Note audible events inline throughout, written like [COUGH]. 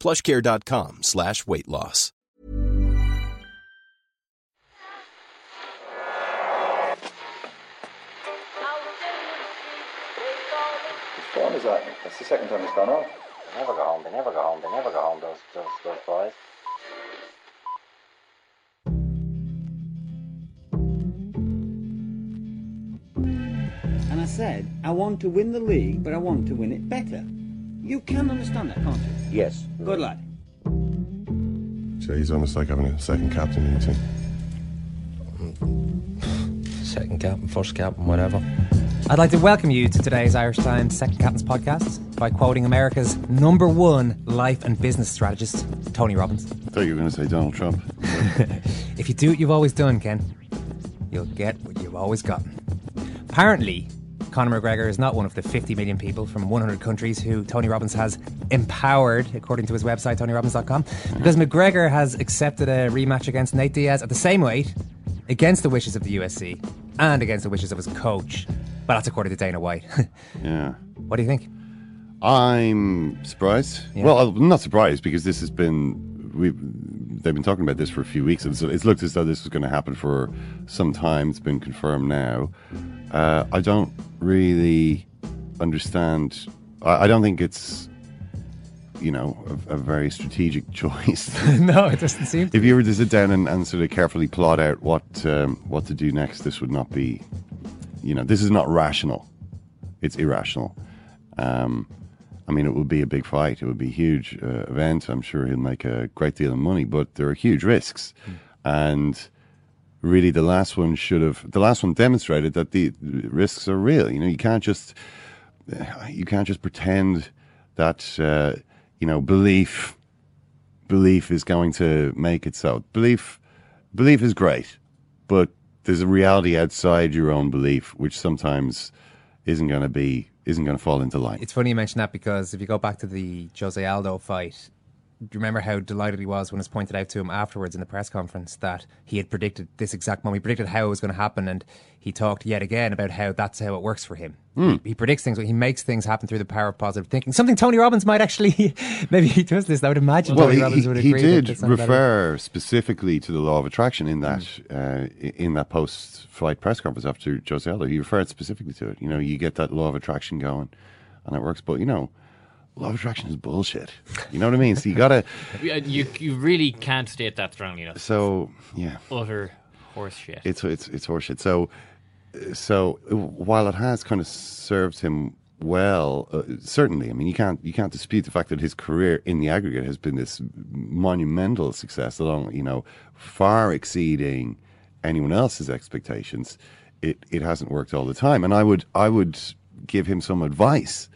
plushcare.com slash weight loss. Which phone is that? That's the second time it's gone off. They never go home. They never go home. They never go home. Those those those boys. And I said, I want to win the league, but I want to win it better. You can understand that, can't you? Yes. Good lad. So he's almost like having a second captain in the team. Second captain, first captain, whatever. I'd like to welcome you to today's Irish Times Second Captain's podcast by quoting America's number one life and business strategist, Tony Robbins. I thought you were going to say Donald Trump. [LAUGHS] If you do what you've always done, Ken, you'll get what you've always gotten. Apparently, Conor McGregor is not one of the 50 million people from 100 countries who Tony Robbins has empowered, according to his website, TonyRobbins.com, because McGregor has accepted a rematch against Nate Diaz at the same weight, against the wishes of the UFC, and against the wishes of his coach. But that's according to Dana White. [LAUGHS] yeah. what do you think? I'm surprised. Yeah. Well, I'm not surprised because this has been we they've been talking about this for a few weeks, and so it's looked as though this was going to happen for some time. It's been confirmed now. Uh, I don't really understand. I, I don't think it's you know a, a very strategic [LAUGHS] choice. [LAUGHS] no, it doesn't seem. if you were to sit down and, and sort of carefully plot out what um, what to do next, this would not be, you know, this is not rational. It's irrational. Um, I mean, it would be a big fight. It would be a huge uh, event. I'm sure he'll make a great deal of money, but there are huge risks. And really, the last one should have. The last one demonstrated that the risks are real. You know, you can't just you can't just pretend that uh, you know belief belief is going to make it so. Belief belief is great, but there's a reality outside your own belief, which sometimes isn't going to be isn't going to fall into line. It's funny you mention that because if you go back to the Jose Aldo fight, do you remember how delighted he was when it was pointed out to him afterwards in the press conference that he had predicted this exact moment? He predicted how it was going to happen, and he talked yet again about how that's how it works for him. He, he predicts things, he makes things happen through the power of positive thinking. Something Tony Robbins might actually, [LAUGHS] maybe he does this. I would imagine well, Tony he, Robbins would he agree. that did that's not a bad idea. refer specifically to the law of attraction in that uh, in that post-flight press conference after Jose Aldo. He referred specifically to it. You know, you get that law of attraction going, and it works. But you know, law of attraction is bullshit. You know what I mean? So you gotta. [LAUGHS] You you really can't state that strongly enough. So yeah, Utter horseshit. it's it's it's horseshit. So so while it has kind of served him well, uh, certainly, I mean, you can't you can't dispute the fact that his career in the aggregate has been this monumental success, along you know far exceeding anyone else's expectations. It it hasn't worked all the time, and I would I would give him some advice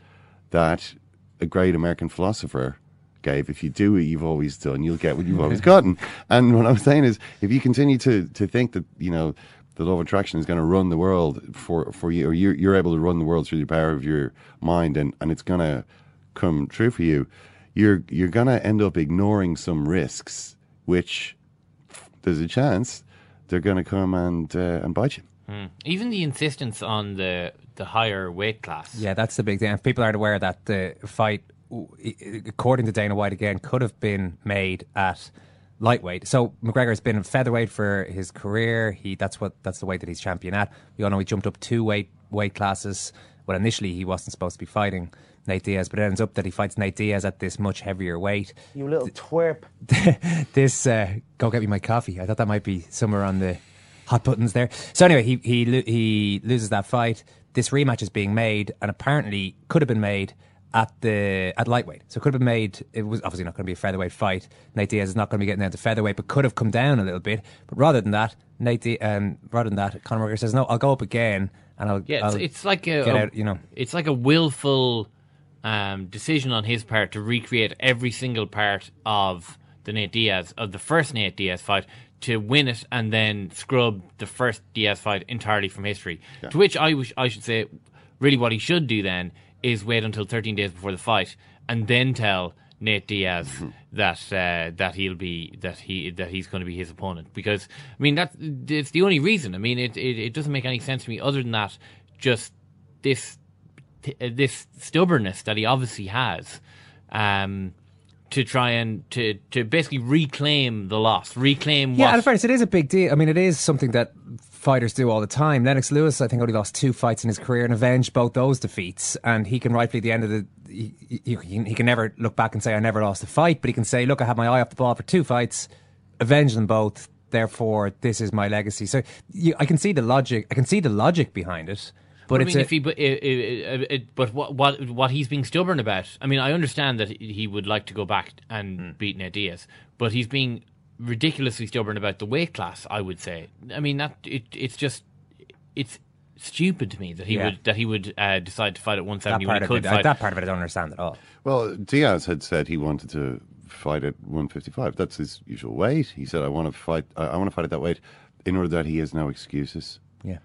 that a great American philosopher gave. If you do what you've always done, you'll get what you've always [LAUGHS] gotten. And what I'm saying is, if you continue to, to think that, you know, the law of attraction is going to run the world for, for you, or you're, you're able to run the world through the power of your mind and, and it's going to come true for you, you're, you're going to end up ignoring some risks, which there's a chance they're going to come and, uh, and bite you. Hmm. Even the insistence on the the higher weight class. Yeah, that's the big thing. If people aren't aware that the fight, according to Dana White again, could have been made at lightweight. So McGregor has been a featherweight for his career. He that's what that's the weight that he's champion at. We all know he jumped up two weight weight classes. Well, initially he wasn't supposed to be fighting Nate Diaz, but it ends up that he fights Nate Diaz at this much heavier weight. You little twerp. [LAUGHS] this uh, go get me my coffee. I thought that might be somewhere on the hot buttons there. So anyway, he he he loses that fight. This rematch is being made, and apparently could have been made at the at lightweight. So it could have been made. It was obviously not going to be a featherweight fight. Nate Diaz is not going to be getting down to featherweight, but could have come down a little bit. But rather than that, Nate Di- um, rather than that, Conor McGregor says, "No, I'll go up again, and I'll Yeah, it's, I'll it's like a, get a- out." You know, it's like a willful um, decision on his part to recreate every single part of the Nate Diaz of the first Nate Diaz fight to win it and then scrub the first Diaz fight entirely from history. To which I wish I should say, really, what he should do then is wait until 13 days before the fight and then tell Nate Diaz that uh, that he'll be that he that he's going to be his opponent because I mean that's it's the only reason. I mean it, it it doesn't make any sense to me other than that just this uh, this stubbornness that he obviously has um, to try and to to basically reclaim the loss, reclaim Yeah, what and in fairness, it is a big deal. I mean, it is something that fighters do all the time. Lennox Lewis, I think, only lost two fights in his career and avenged both those defeats. And he can rightfully, at the end of the, he, he, he can never look back and say, I never lost a fight, but he can say, look, I had my eye off the ball for two fights, avenged them both. Therefore, this is my legacy. So you, I can see the logic. I can see the logic behind it. But I mean, a, if he, but, it, it, it, but what, what what he's being stubborn about? I mean, I understand that he would like to go back and Hmm. beat Nate Diaz, but he's being ridiculously stubborn about the weight class. I would say. I mean, that it, it's just it's stupid to me that he Yeah. would that he would uh, decide to fight at one that seventy when part he of could it, fight. that part of it, I don't understand at all. Well, Diaz had said he wanted to fight at 155. That's his usual weight. He said, "I want to fight. I I want to fight at that weight." In order that he has no excuses. Yeah.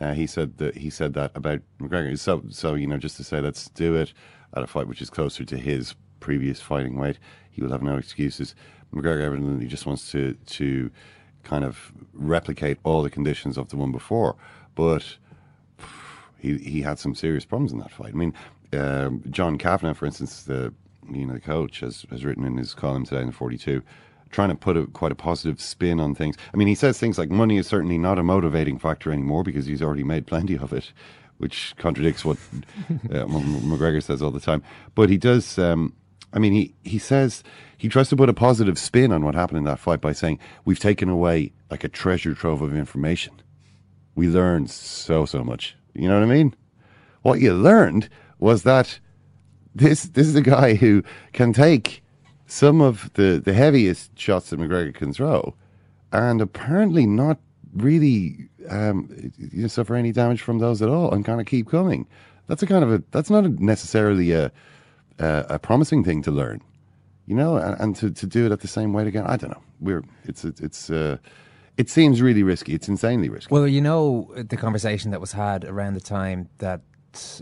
Uh, he said that he said that about McGregor. So, so you know, just to say, let's do it at a fight which is closer to his previous fighting weight. He will have no excuses. McGregor evidently just wants to to kind of replicate all the conditions of the one before, but he he had some serious problems in that fight. I mean, um, John Kavanagh, for instance, the you know the coach has has written in his column today in the Forty Two, trying to put a, quite a positive spin on things. I mean, he says things like money is certainly not a motivating factor anymore because he's already made plenty of it, which contradicts what uh, [LAUGHS] McGregor says all the time. But he does. Um, I mean, he, he says he tries to put a positive spin on what happened in that fight by saying we've taken away like a treasure trove of information. We learned so so much. You know what I mean? What you learned was that this this is a guy who can take some of the, the heaviest shots that McGregor can throw, and apparently not really um, you know, suffer any damage from those at all, and kind of keep coming. That's a kind of a that's not a necessarily a a, a promising thing to learn, you know, and, and to, to do it at the same weight again. I don't know. We're it's it's, it's uh, it seems really risky. It's insanely risky. Well, you know the conversation that was had around the time that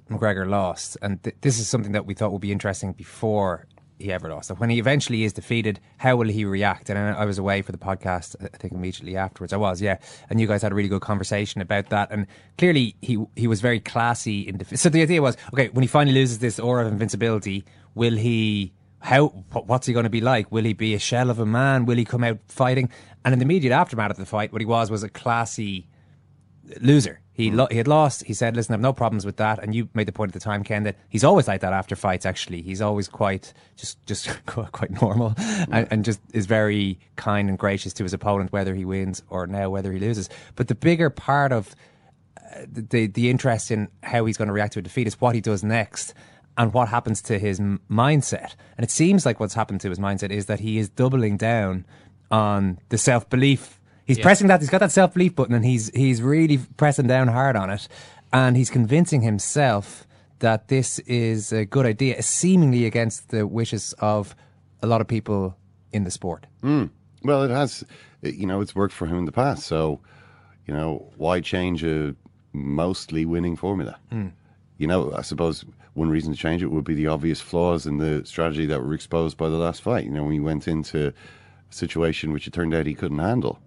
McGregor lost, and th- this is something that we thought would be interesting before he ever lost. So when he eventually is defeated, how will he react? And I was away for the podcast, I think immediately afterwards. I was, yeah, and you guys had a really good conversation about that. And clearly, he he was very classy in defeat. So the idea was, okay, when he finally loses this aura of invincibility, will he? How? What's he going to be like? Will he be a shell of a man? Will he come out fighting? And in the immediate aftermath of the fight, what he was was a classy loser. He lo- he had lost. He said, "Listen, I have no problems with that." And you made the point at the time, Ken, that he's always like that after fights. Actually, he's always quite just just [LAUGHS] quite normal, and, and just is very kind and gracious to his opponent, whether he wins or now whether he loses. But the bigger part of uh, the the interest in how he's going to react to a defeat is what he does next and what happens to his m- mindset. And it seems like what's happened to his mindset is that he is doubling down on the self belief. He's pressing that. He's got that self belief button, and he's he's really pressing down hard on it, and he's convincing himself that this is a good idea, seemingly against the wishes of a lot of people in the sport. Hmm. Well, it has, you know, it's worked for him in the past. So, you know, why change a mostly winning formula? Hmm. You know, I suppose one reason to change it would be the obvious flaws in the strategy that were exposed by the last fight. You know, when he went into a situation which it turned out he couldn't handle.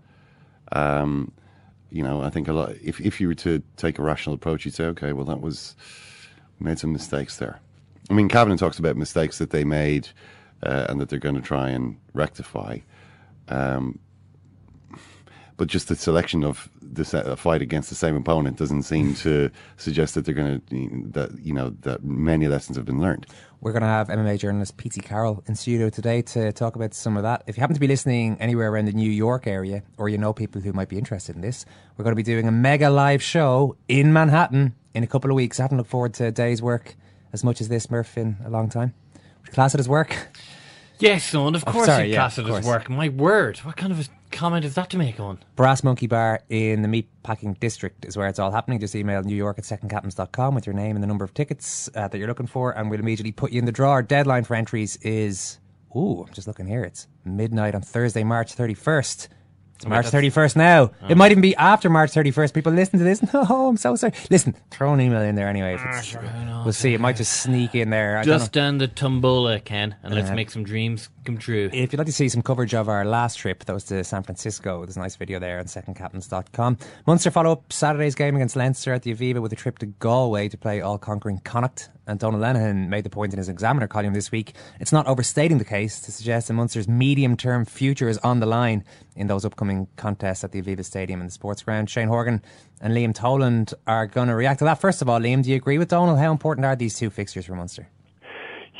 Um, you know, I think a lot. If if you were to take a rational approach, you'd say, okay, well, that was made some mistakes there. I mean, Kavanagh talks about mistakes that they made uh, and that they're going to try and rectify. Um, but just the selection of the se- a fight against the same opponent doesn't seem to suggest that they're going to that you know that many lessons have been learned. We're going to have MMA journalist P.T. Carroll in studio today to talk about some of that. If you happen to be listening anywhere around the New York area, or you know people who might be interested in this, we're going to be doing a mega live show in Manhattan in a couple of weeks. I haven't looked forward to a day's work as much as this, Murph, in a long time. Would you class it as work? Yes, son, of Oh, course sorry, you yeah, class of it as work. My word, what kind of a comment is that to make on? Brass Monkey Bar in the Meatpacking District is where it's all happening. Just email New York at secondcaptains.com with your name and the number of tickets uh, that you're looking for, and we'll immediately put you in the draw. Our deadline for entries is, ooh, I'm just looking here. It's midnight on Thursday, March 31st. It's March 31st now. It might even be after March 31st. People listen to this. [LAUGHS] No, I'm so sorry. Listen, throw an email in there anyway. If it's, we'll see. It might just sneak in there. I don't know. Just down the tombola, Ken, and let's make some dreams come true. If you'd like to see some coverage of our last trip, that was to San Francisco, there's a nice video there on secondcaptains.com. Munster follow up Saturday's game against Leinster at the Aviva with a trip to Galway to play all conquering Connacht. And Donal Lenihan made the point in his Examiner column this week it's not overstating the case to suggest that Munster's medium term future is on the line in those upcoming contests at the Aviva Stadium and the sports ground. Shane Horgan and Liam Toland are going to react to that. First of all, Liam, do you agree with Donal? How important are these two fixtures for Munster?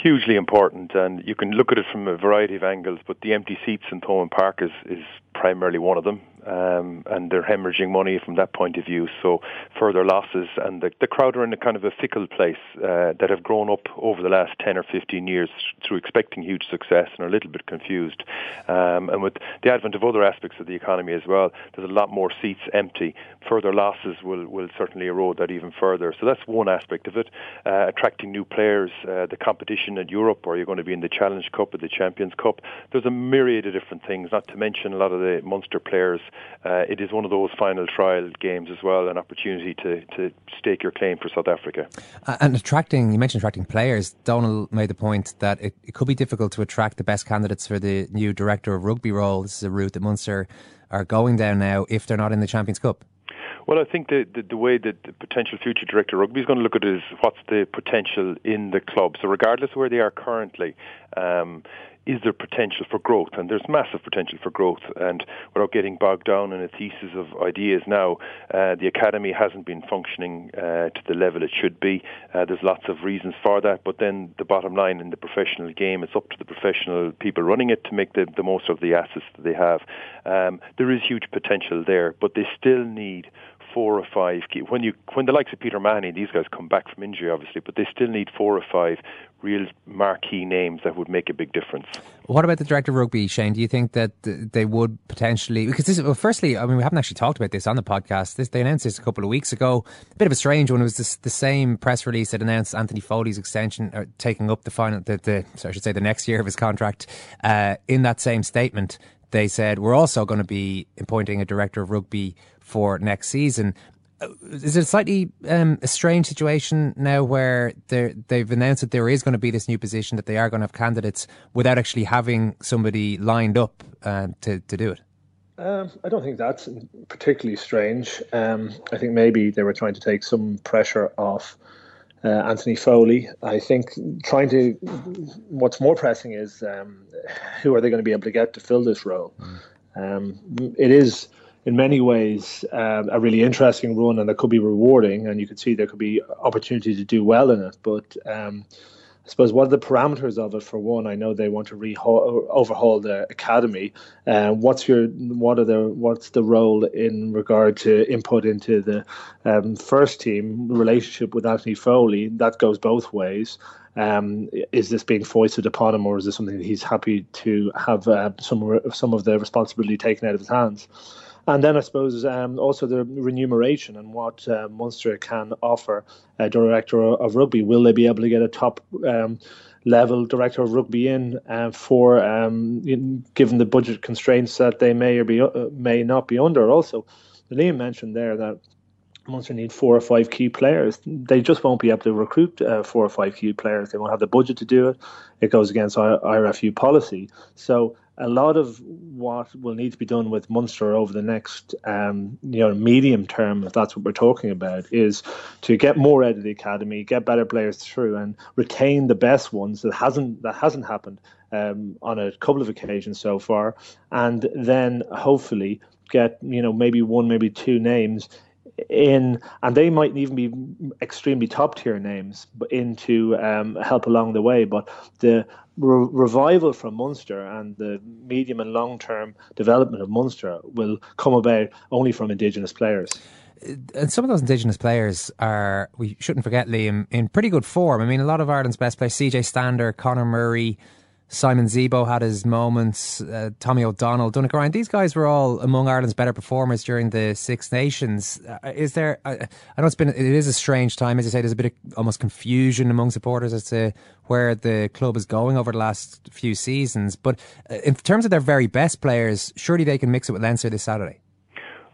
Hugely important, and you can look at it from a variety of angles. But the empty seats in Thomond Park is, is primarily one of them, um, and they're hemorrhaging money from that point of view. So further losses, and the, the crowd are in a kind of a fickle place uh, that have grown up over the last ten or fifteen years through expecting huge success and are a little bit confused. Um, and with the advent of other aspects of the economy as well, there's a lot more seats empty. Further losses will will certainly erode that even further. So that's one aspect of it. Uh, attracting new players, uh, the competition in Europe, or you're going to be in the Challenge Cup or the Champions Cup. There's a myriad of different things. Not to mention a lot of the Munster players. Uh, it is one of those final trial games as well, an opportunity to to stake your claim for South Africa. Uh, And attracting, you mentioned attracting players. Donal made the point that it, it could be difficult to attract the best candidates for the new director of rugby role. This is a route that Munster are going down now if they're not in the Champions Cup. Well, I think the, the, the way that the potential future director of rugby is going to look at it is what's the potential in the club. So, regardless of where they are currently, um, is there potential for growth? And there's massive potential for growth. And without getting bogged down in a thesis of ideas now, uh, the academy hasn't been functioning uh, to the level it should be. Uh, there's lots of reasons for that. But then the bottom line in the professional game, it's up to the professional people running it to make the, the most of the assets that they have. Um, there is huge potential there, but they still need four or five. When you when the likes of Peter O'Mahony, these guys come back from injury, obviously, but they still need four or five real marquee names that would make a big difference. What about the director of rugby, Shane? Do you think that they would potentially? Because this, well, firstly, I mean, we haven't actually talked about this on the podcast. This, they announced this a couple of weeks ago. A bit of a strange one. It was this, the same press release that announced Anthony Foley's extension, or taking up the final, the, the sorry, I should say, the next year of his contract. Uh, in that same statement, they said we're also going to be appointing a director of rugby for next season. Uh, Is it a slightly um, a strange situation now where they're- they've announced that there is going to be this new position that they are going to have candidates without actually having somebody lined up uh, to to do it? Um, I don't think that's particularly strange. Um, I think maybe they were trying to take some pressure off uh, Anthony Foley. I think trying to. What's more pressing is um, who are they going to be able to get to fill this role? Um, it is in many ways um, a really interesting run, and it could be rewarding, and you could see there could be opportunity to do well in it. But um, I suppose what are the parameters of it? For one, I know they want to overhaul the academy. Uh, what's your what are the what's the role in regard to input into the um, first team relationship with Anthony Foley? That goes both ways. Um, is this being foisted upon him, or is this something that he's happy to have uh, some some of the responsibility taken out of his hands? And then I suppose um, also the remuneration and what uh, Munster can offer a director of rugby. Will they be able to get a top um, level director of rugby in uh, for um, in, given the budget constraints that they may or be uh, may not be under? Also, Liam mentioned there that Munster need four or five key players. They just won't be able to recruit uh, four or five key players. They won't have the budget to do it. It goes against IRFU policy. So a lot of what will need to be done with Munster over the next, um, you know, medium term, if that's what we're talking about, is to get more out of the academy, get better players through, and retain the best ones. That hasn't that hasn't happened um, on a couple of occasions so far, and then hopefully get you know maybe one, maybe two names in, and they might even be extremely top tier names, but into um, help along the way. But the re- revival from Munster and the medium and long term development of Munster will come about only from Indigenous players uh, and some of those Indigenous players are, we shouldn't forget, Liam, in pretty good form. I mean, a lot of Ireland's best players, CJ Stander, Conor Murray, Simon Zebo had his moments, uh, Tommy O'Donnell, Donnacha Ryan. These guys were all among Ireland's better performers during the Six Nations. Uh, is there? I, I, know it's been. It is a strange time, as you say. There's a bit of almost confusion among supporters as to where the club is going over the last few seasons. But uh, in terms of their very best players, surely they can mix it with Leinster this Saturday.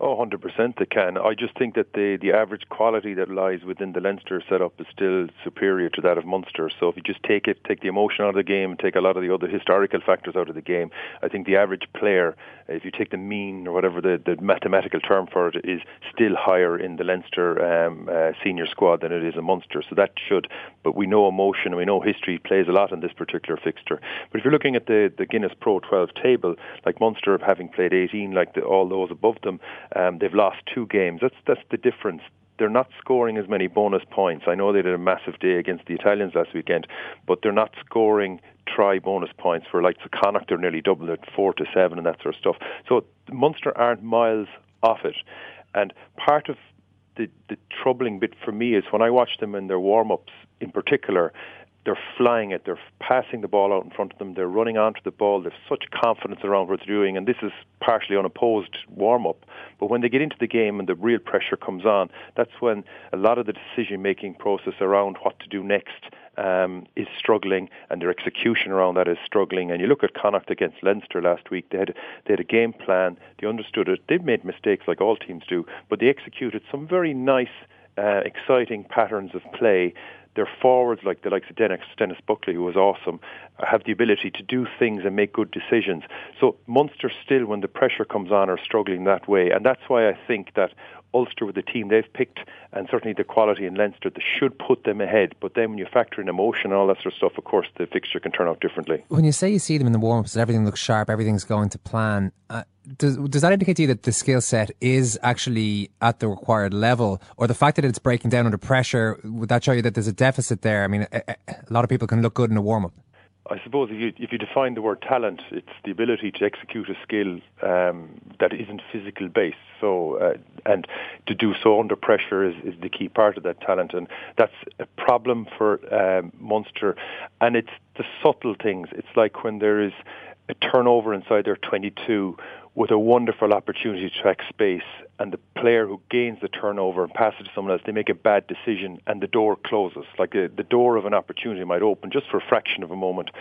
Oh, 100% they can. I just think that the, the average quality that lies within the Leinster setup is still superior to that of Munster. So if you just take it, take the emotion out of the game, take a lot of the other historical factors out of the game, I think the average player, if you take the mean or whatever the, the mathematical term for it, is still higher in the Leinster um, uh, senior squad than it is in Munster. So that should, but we know emotion and we know history plays a lot in this particular fixture. But if you're looking at the, the Guinness Pro 12 table, like Munster having played 18, like the, all those above them, um, they've lost two games. That's that's the difference. They're not scoring as many bonus points. I know they did a massive day against the Italians last weekend, but they're not scoring try bonus points for like the Connacht. They're nearly double it, four to seven, and that sort of stuff. So Munster aren't miles off it, and part of the, the troubling bit for me is when I watch them in their warm ups, in particular, they're flying it. They're passing the ball out in front of them. They're running onto the ball. They've such confidence around what they're doing, and this is partially unopposed warm up. But when they get into the game and the real pressure comes on, that's when a lot of the decision making process around what to do next um, is struggling, and their execution around that is struggling. And you look at Connacht against Leinster last week; they had they had a game plan. They understood it. They've made mistakes like all teams do, but they executed some very nice. Uh, exciting patterns of play their forwards, like the likes of Dennis, Denis Buckley, who was awesome, have the ability to do things and make good decisions. So Munster still, when the pressure comes on, are struggling that way, and that's why I think that Ulster with the team they've picked and certainly the quality in Leinster that should put them ahead. But then when you factor in emotion and all that sort of stuff, of course, the fixture can turn out differently. When you say you see them in the warm ups, and everything looks sharp, everything's going to plan. Uh, does, does that indicate to you that the skill set is actually at the required level, or the fact that it's breaking down under pressure? Would that show you that there's a deficit there? I mean, a, a lot of people can look good in a warm up. I suppose if you if you define the word talent, it's the ability to execute a skill um, that isn't physical based. So uh, and to do so under pressure is, is the key part of that talent, and that's a problem for um, Munster. And it's the subtle things. It's like when there is a turnover inside their 22 with a wonderful opportunity to track space and the player who gains the turnover and passes to someone else, they make a bad decision and the door closes. Like the, the door of an opportunity might open just for a fraction of a moment.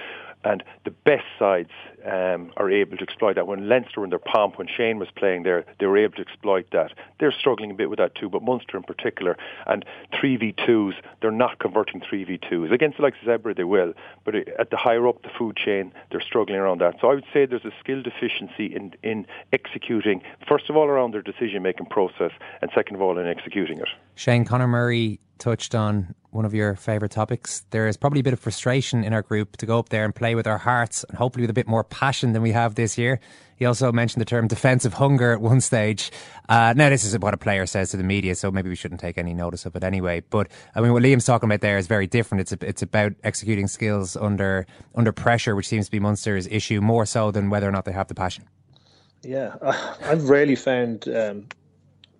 And the best sides um, are able to exploit that. When Leinster were in their pomp, when Shane was playing there, they were able to exploit that. They're struggling a bit with that too, but Munster in particular. And 3v2s, they're not converting 3v2s. Against the likes of Zebre, they will. But at the higher up the food chain, they're struggling around that. So I would say there's a skill deficiency in, in executing, first of all, around their decision making process, and second of all, in executing it. Shane Conor Murray touched on one of your favourite topics. There is probably a bit of frustration in our group to go up there and play with our hearts and hopefully with a bit more passion than we have this year. He also mentioned the term defensive hunger at one stage. Uh, now, this is what a player says to the media, so maybe we shouldn't take any notice of it anyway. But I mean, what Liam's talking about there is very different. It's a, it's about executing skills under under pressure, which seems to be Munster's issue more so than whether or not they have the passion. Yeah, [LAUGHS] I've rarely found um,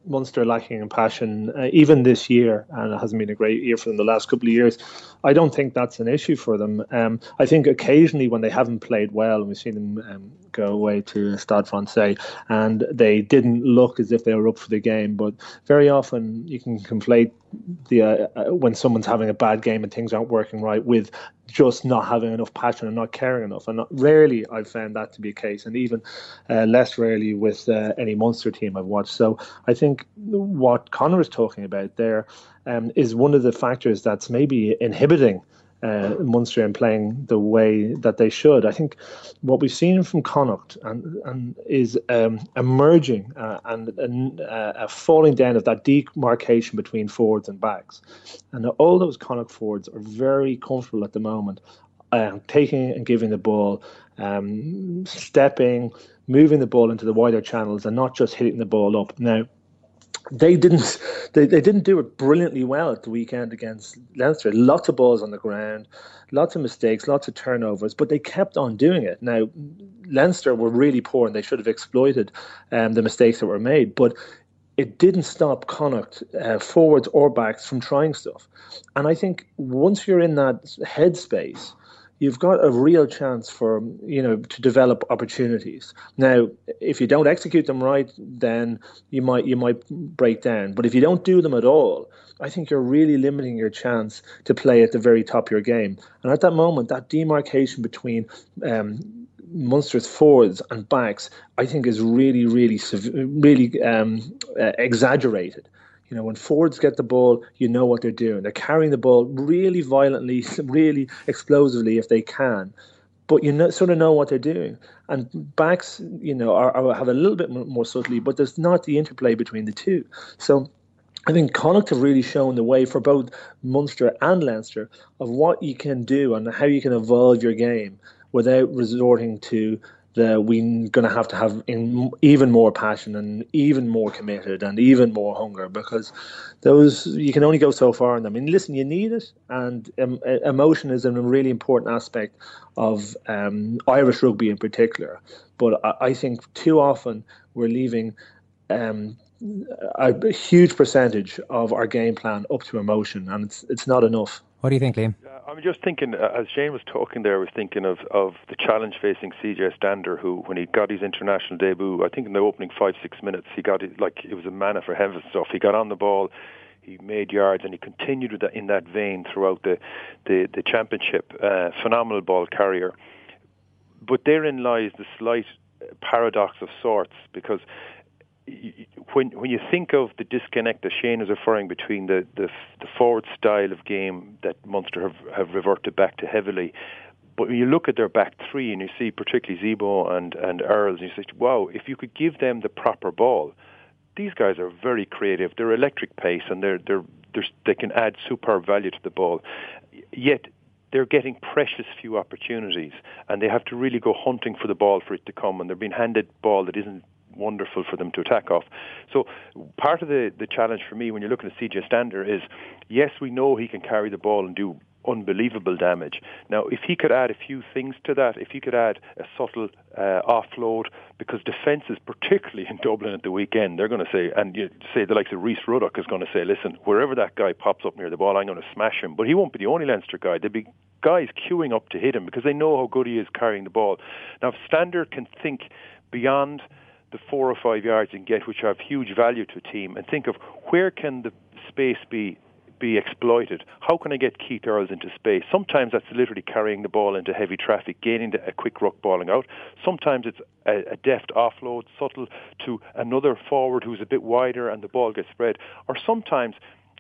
Munster lacking in passion, uh, even this year, and it hasn't been a great year for them the last couple of years. I don't think that's an issue for them. Um, I think occasionally when they haven't played well, and we've seen them um, go away to Stade Francais, and they didn't look as if they were up for the game, but very often you can conflate the uh, uh, when someone's having a bad game and things aren't working right with just not having enough passion and not caring enough. And not, rarely I've found that to be a case, and even uh, less rarely with uh, any Munster team I've watched. So I think what Conor is talking about there um, is one of the factors that's maybe inhibiting uh, Munster and playing the way that they should. I think what we've seen from Connacht and, and is um, emerging uh, and, and uh, a falling down of that demarcation between forwards and backs. And all those Connacht forwards are very comfortable at the moment, uh, taking and giving the ball, um, stepping, moving the ball into the wider channels, and not just hitting the ball up. Now, they didn't they, they didn't do it brilliantly well at the weekend against Leinster. Lots of balls on the ground, lots of mistakes, lots of turnovers, but they kept on doing it. Now, Leinster were really poor and they should have exploited um, the mistakes that were made, but it didn't stop Connacht, uh, forwards or backs, from trying stuff. And I think once you're in that headspace, you've got a real chance for you know to develop opportunities. Now, if you don't execute them right, then you might you might break down. But if you don't do them at all, I think you're really limiting your chance to play at the very top of your game. And at that moment, that demarcation between um, Munster's forwards and backs, I think, is really, really, really um, uh, exaggerated. You know, when forwards get the ball, you know what they're doing. They're carrying the ball really violently, [LAUGHS] really explosively if they can. But you know, sort of know what they're doing. And backs, you know, are, are have a little bit more subtlety, but there's not the interplay between the two. So I think Connacht have really shown the way for both Munster and Leinster of what you can do and how you can evolve your game without resorting to that we're going to have to have in even more passion and even more committed and even more hunger because those you can only go so far in them. I mean, listen, you need it, and um, emotion is a really important aspect of um, Irish rugby in particular. But I, I, think too often we're leaving. Um, a huge percentage of our game plan up to emotion, and it's it's not enough. What do you think, Liam? I'm just thinking, uh, as Shane was talking there, I was thinking of, of the challenge facing CJ Stander, who, when he got his international debut, I think in the opening five, six minutes, he got it like it was a manna for heaven stuff. He got on the ball, he made yards, and he continued with that, in that vein throughout the, the, the championship. Uh, phenomenal ball carrier. But therein lies the slight paradox of sorts, because when when you think of the disconnect that Shane is referring between the, the, the forward style of game that Munster have, have reverted back to heavily, but when you look at their back three and you see particularly Zebo and and Earls, and you say, wow, if you could give them the proper ball, these guys are very creative. They're electric pace and they're they're, they're they can add superb value to the ball. Yet they're getting precious few opportunities and they have to really go hunting for the ball for it to come and they're being handed ball that isn't wonderful for them to attack off. So part of the, the challenge for me when you're looking at CJ Stander is, yes, we know he can carry the ball and do unbelievable damage. Now, if he could add a few things to that, if he could add a subtle uh, offload, because defences, particularly in Dublin at the weekend, they're going to say, and you say the likes of Rhys Ruddock is going to say, listen, wherever that guy pops up near the ball, I'm going to smash him. But he won't be the only Leinster guy. There'll be guys queuing up to hit him because they know how good he is carrying the ball. Now, if Stander can think beyond the four or five yards and get, which have huge value to a team, and think of where can the space be be exploited. How can I get Keith Earls into space? Sometimes that's literally carrying the ball into heavy traffic, gaining the, a quick ruck balling out. Sometimes it's a, a deft offload, subtle to another forward who's a bit wider and the ball gets spread. Or sometimes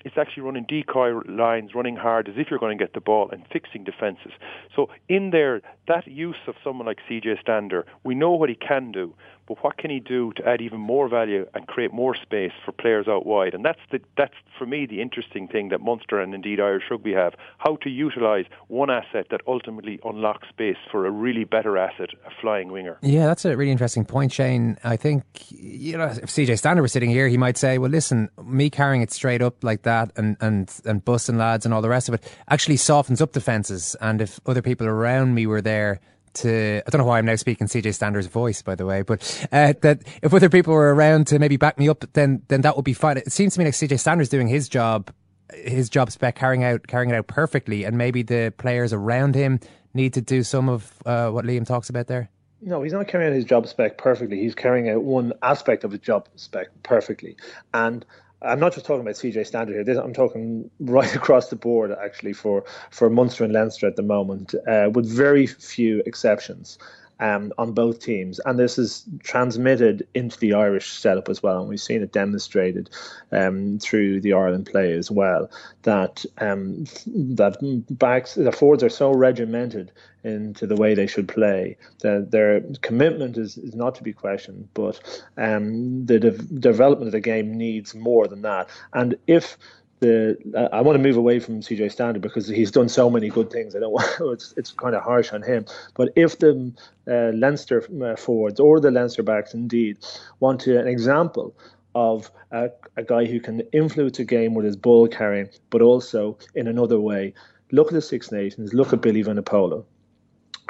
it's actually running decoy lines, running hard as if you're going to get the ball and fixing defences. So in there, that use of someone like CJ Stander, we know what he can do, but what can he do to add even more value and create more space for players out wide? And that's the, that's for me the interesting thing that Munster and indeed Irish rugby have: how to utilise one asset that ultimately unlocks space for a really better asset, a flying winger. Yeah, that's a really interesting point, Shane. I think you know if CJ Stander were sitting here, he might say, "Well, listen, me carrying it straight up like that and and and busting lads and all the rest of it actually softens up defences, and if other people around me were there." To I don't know why I'm now speaking CJ Stander's voice, by the way, but uh, that if other people were around to maybe back me up, then then that would be fine. It seems to me like CJ Stander's doing his job, his job spec carrying out carrying it out perfectly, and maybe the players around him need to do some of uh, what Liam talks about there. No, he's not carrying out his job spec perfectly. He's carrying out one aspect of his job spec perfectly, and I'm not just talking about CJ Stander here. This, I'm talking right [LAUGHS] across the board, actually, for, for Munster and Leinster at the moment, uh, with very few exceptions. Um, on both teams, and this is transmitted into the Irish setup as well. And we've seen it demonstrated um, through the Ireland play as well that um, that backs the forwards are so regimented into the way they should play. that their commitment is, is not to be questioned, but um, the de- development of the game needs more than that. And if the I want to move away from CJ Stander because he's done so many good things. I don't [LAUGHS] want it's it's kind of harsh on him. But if the uh, Leinster uh, forwards or the Leinster backs indeed want to an example of a, a guy who can influence a game with his ball carrying, but also in another way, look at the Six Nations, look at Billy Vunipola,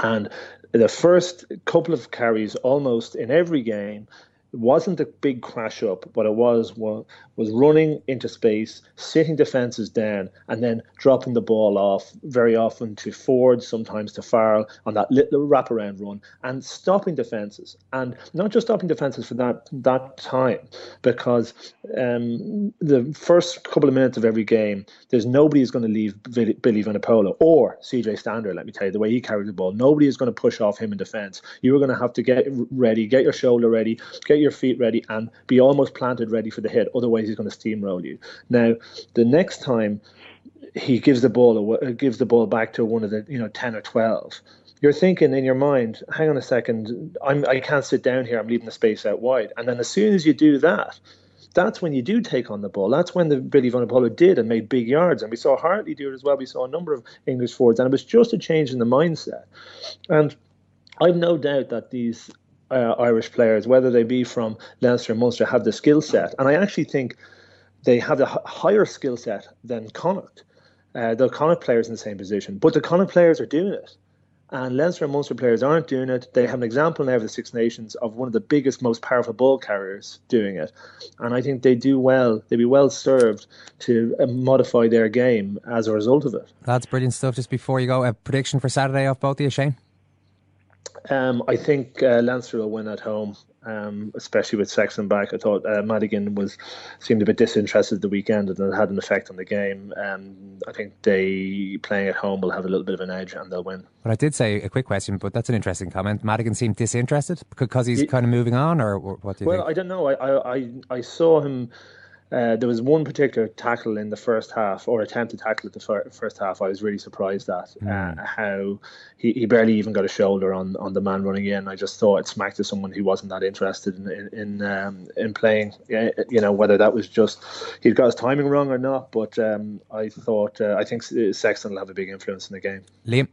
and the first couple of carries almost in every game it wasn't a big crash up. What it was was, running into space, sitting defenses down, and then dropping the ball off very often to Ford, sometimes to Farrell on that little wraparound run, and stopping defenses. And not just stopping defenses for that that time, because um, the first couple of minutes of every game, there's nobody who's going to leave Billy Vunipola or CJ Stander. Let me tell you, the way he carried the ball, nobody is going to push off him in defense. You are going to have to get ready, get your shoulder ready, get your feet ready and be almost planted ready for the hit. Otherwise, he's going to steamroll you. Now, the next time he gives the ball uh, gives the ball back to one of the you know ten or twelve, you're thinking in your mind, hang on a second, I'm I can't sit down here. I'm leaving the space out wide. And then as soon as you do that, that's when you do take on the ball. That's when the Billy Vunipola did and made big yards. And we saw Hartley do it as well. We saw a number of English forwards, and it was just a change in the mindset. And I've no doubt that these uh, Irish players, whether they be from Leinster or Munster, have the skill set. And I actually think they have a higher skill set than Connacht. Uh, the Connacht players in the same position, but the Connacht players are doing it. And Leinster and Munster players aren't doing it. They have an example now of the Six Nations of one of the biggest, most powerful ball carriers doing it. And I think they do well, they'd be well served to uh, modify their game as a result of it. That's brilliant stuff. Just before you go, a prediction for Saturday off both of you, Shane? Um, I think uh, Leinster will win at home, um, especially with Sexton back. I thought uh, Madigan was seemed a bit disinterested the weekend, and it had an effect on the game. Um, I think they playing at home will have a little bit of an edge, and they'll win. But I did say a quick question, but that's an interesting comment. Madigan seemed disinterested because he's kind of moving on, or what do you well, think? Well, I don't know. I, I I saw him uh, there was one particular tackle in the first half, or attempted tackle at the fir- first half. I was really surprised at mm. uh, how he, he barely even got a shoulder on, on the man running in. I just thought it smacked to someone who wasn't that interested in in in, um, in playing. You know whether that was just he'd got his timing wrong or not. But um, I thought uh, I think Sexton will have a big influence in the game. Liam.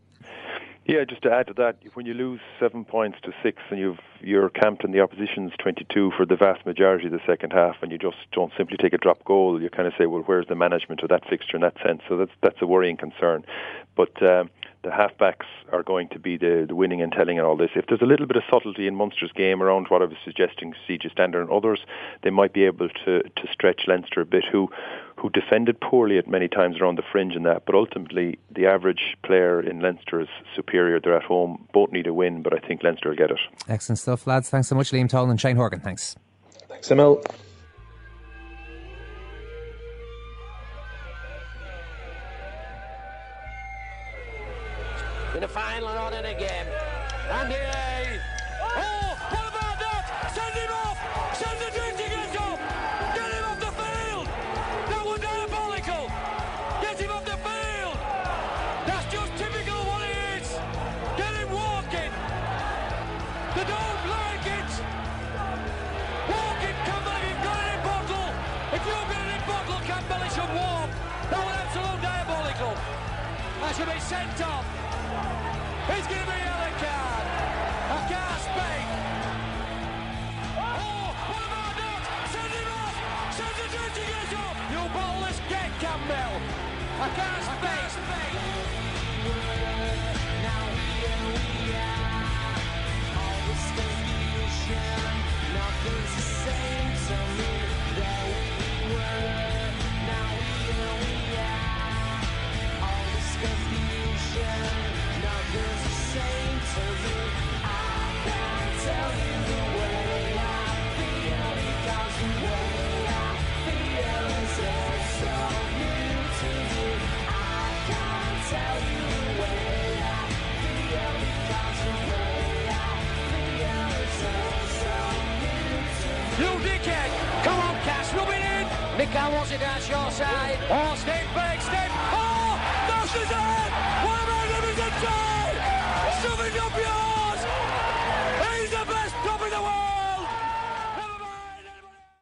Yeah, just to add to that, when you lose seven points to six and you've you're camped in the opposition's 22 for the vast majority of the second half, and you just don't simply take a drop goal, you kind of say, well, where's the management of that fixture in that sense? So that's that's a worrying concern. But um, the halfbacks are going to be the, the winning and telling in all this. If there's a little bit of subtlety in Munster's game around what I was suggesting, CJ Stander and others, they might be able to, to stretch Leinster a bit, who who defended poorly at many times around the fringe in that. But ultimately, the average player in Leinster is superior. They're at home. Both need a win, but I think Leinster will get it. Excellent stuff, lads. Thanks so much, Liam Toland and Shane Horgan. Thanks. Thanks, Emil.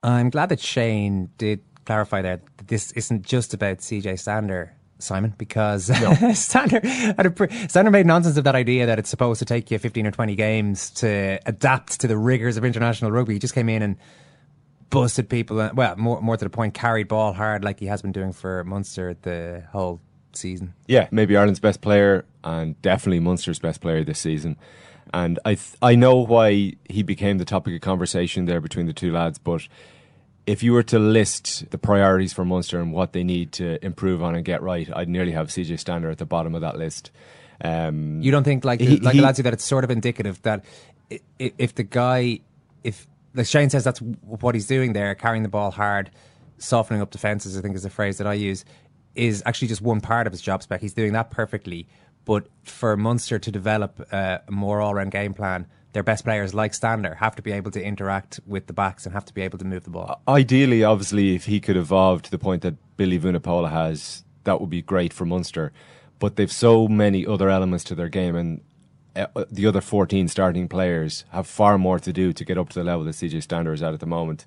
I'm glad that Shane did clarify there that this isn't just about CJ Stander. Simon, because [LAUGHS] had a pre- Stander made nonsense of that idea that it's supposed to take you 15 or 20 games to adapt to the rigours of international rugby. He just came in and busted people, uh, well, more, more to the point, carried ball hard like he has been doing for Munster the whole season. Yeah, maybe Ireland's best player and definitely Munster's best player this season. And I th- I know why he became the topic of conversation there between the two lads, but if you were to list the priorities for Munster and what they need to improve on and get right, I'd nearly have CJ Stander at the bottom of that list. Um, You don't think, like the, he- like he- the lads that it's sort of indicative that if the guy, if like Shane says that's what he's doing there, carrying the ball hard, softening up defenses, I think is the phrase that I use, is actually just one part of his job spec. He's doing that perfectly. But for Munster to develop uh, a more all round game plan, their best players like Stander have to be able to interact with the backs and have to be able to move the ball. Ideally, obviously, if he could evolve to the point that Billy Vunipola has, that would be great for Munster. But they've so many other elements to their game, and uh, the other 14 starting players have far more to do to get up to the level that CJ Stander is at at the moment.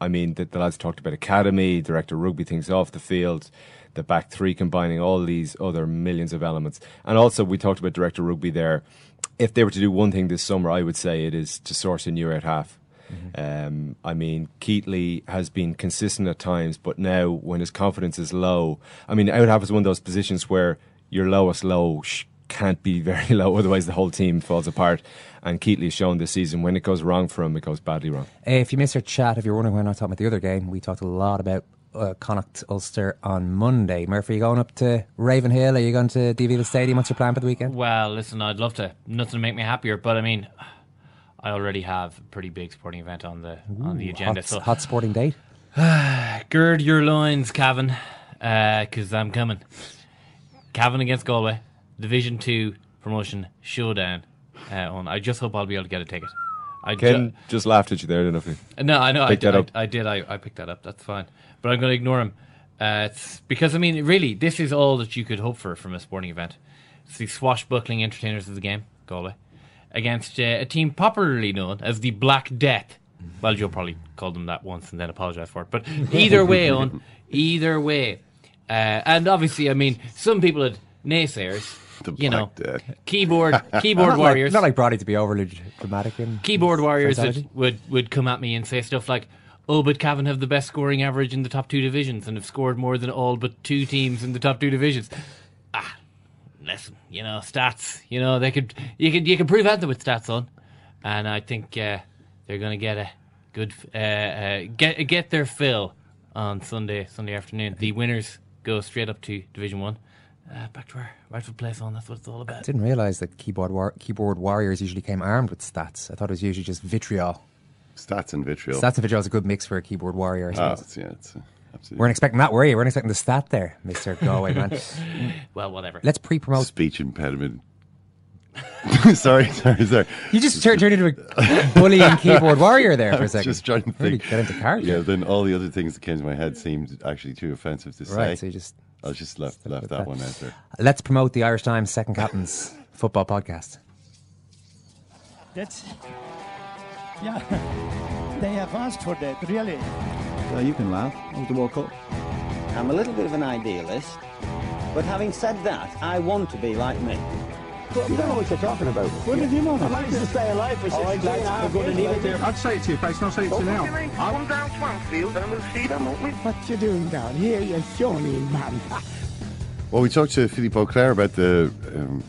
I mean, the, the lads talked about academy, director rugby things off the field, the back three combining all these other millions of elements. And also, we talked about director rugby there. If they were to do one thing this summer, I would say it is to source a new out half. Um, I mean, Keatley has been consistent at times, but now when his confidence is low, I mean, out half is one of those positions where your lowest low sh- can't be [LAUGHS] very low, otherwise the whole team falls apart. And Keatley has shown this season when it goes wrong for him, it goes badly wrong. If you missed our chat, if you're wondering when I talked about the other game, we talked a lot about uh, Connacht Ulster on Monday. Murphy, you going up to Ravenhill? Are you going to Davila Stadium? What's your plan for the weekend? Well, listen, I'd love to. Nothing to make me happier, but I mean, I already have a pretty big sporting event on the on the agenda. hot, so hot sporting date. [SIGHS] gird your loins, Cavan, because I'm coming. Cavan against Galway, Division Two promotion showdown. Uh, on, I just hope I'll be able to get a ticket. I ju- just laughed at you there, didn't he? no, I know. I, that I. I did. I, I picked that up. That's fine. But I'm going to ignore him. Uh, it's because I mean, really, this is all that you could hope for from a sporting event. It's the swashbuckling entertainers of the game, Galway, against uh, a team popularly known as the Black Death. Well, Joe probably called them that once and then apologized for it. But [LAUGHS] either way, on either way, uh, and obviously, I mean, some people had naysayers. You know, [LAUGHS] keyboard keyboard not warriors. Like, not like Brody to be overly dramatic. In keyboard warriors that would, would come at me and say stuff like, "Oh, but Cavan have the best scoring average in the top two divisions and have scored more than all but two teams in the top two divisions." Ah, listen, you know, stats. You know, they could you could you could prove out them with stats on, and I think uh, they're going to get a good uh, uh, get get their fill on Sunday Sunday afternoon. The winners go straight up to Division One. Uh, back to our rightful place on. That's what it's all I about. didn't realise that keyboard war- keyboard warriors usually came armed with stats. I thought it was usually just vitriol. Stats and vitriol. Stats and vitriol is a good mix for a keyboard warrior. I Ah, suppose. it's- yeah, it's, uh, absolutely. Weren't expecting that, were you? We're not expecting the stat there, Mister Galway man. [LAUGHS] well, whatever. Let's pre-promote. Speech impediment. [LAUGHS] sorry, sorry, sorry. You just turned, turned into a bullying keyboard warrior there for a [LAUGHS] second. Just trying to Really think. get into character. Yeah, then all the other things that came to my head seemed actually too offensive to say. Right, so you just I just left left that, that. one out there. Let's promote the Irish Times Second Captain's football podcast. That's yeah. [LAUGHS] They have asked for that, really. So you can laugh. It was the World Cup. I'm a little bit of an idealist, but having said that, I want to be like me. You don't know what you're talking about. What did you know? I managed to stay alive for 16 and a half years. I'd say it to your face, not say it to you now. I come down Swansfield and we'll see them, won't we? What you doing down here, you shawny man? Well, we talked to Philippe Auclair about the um,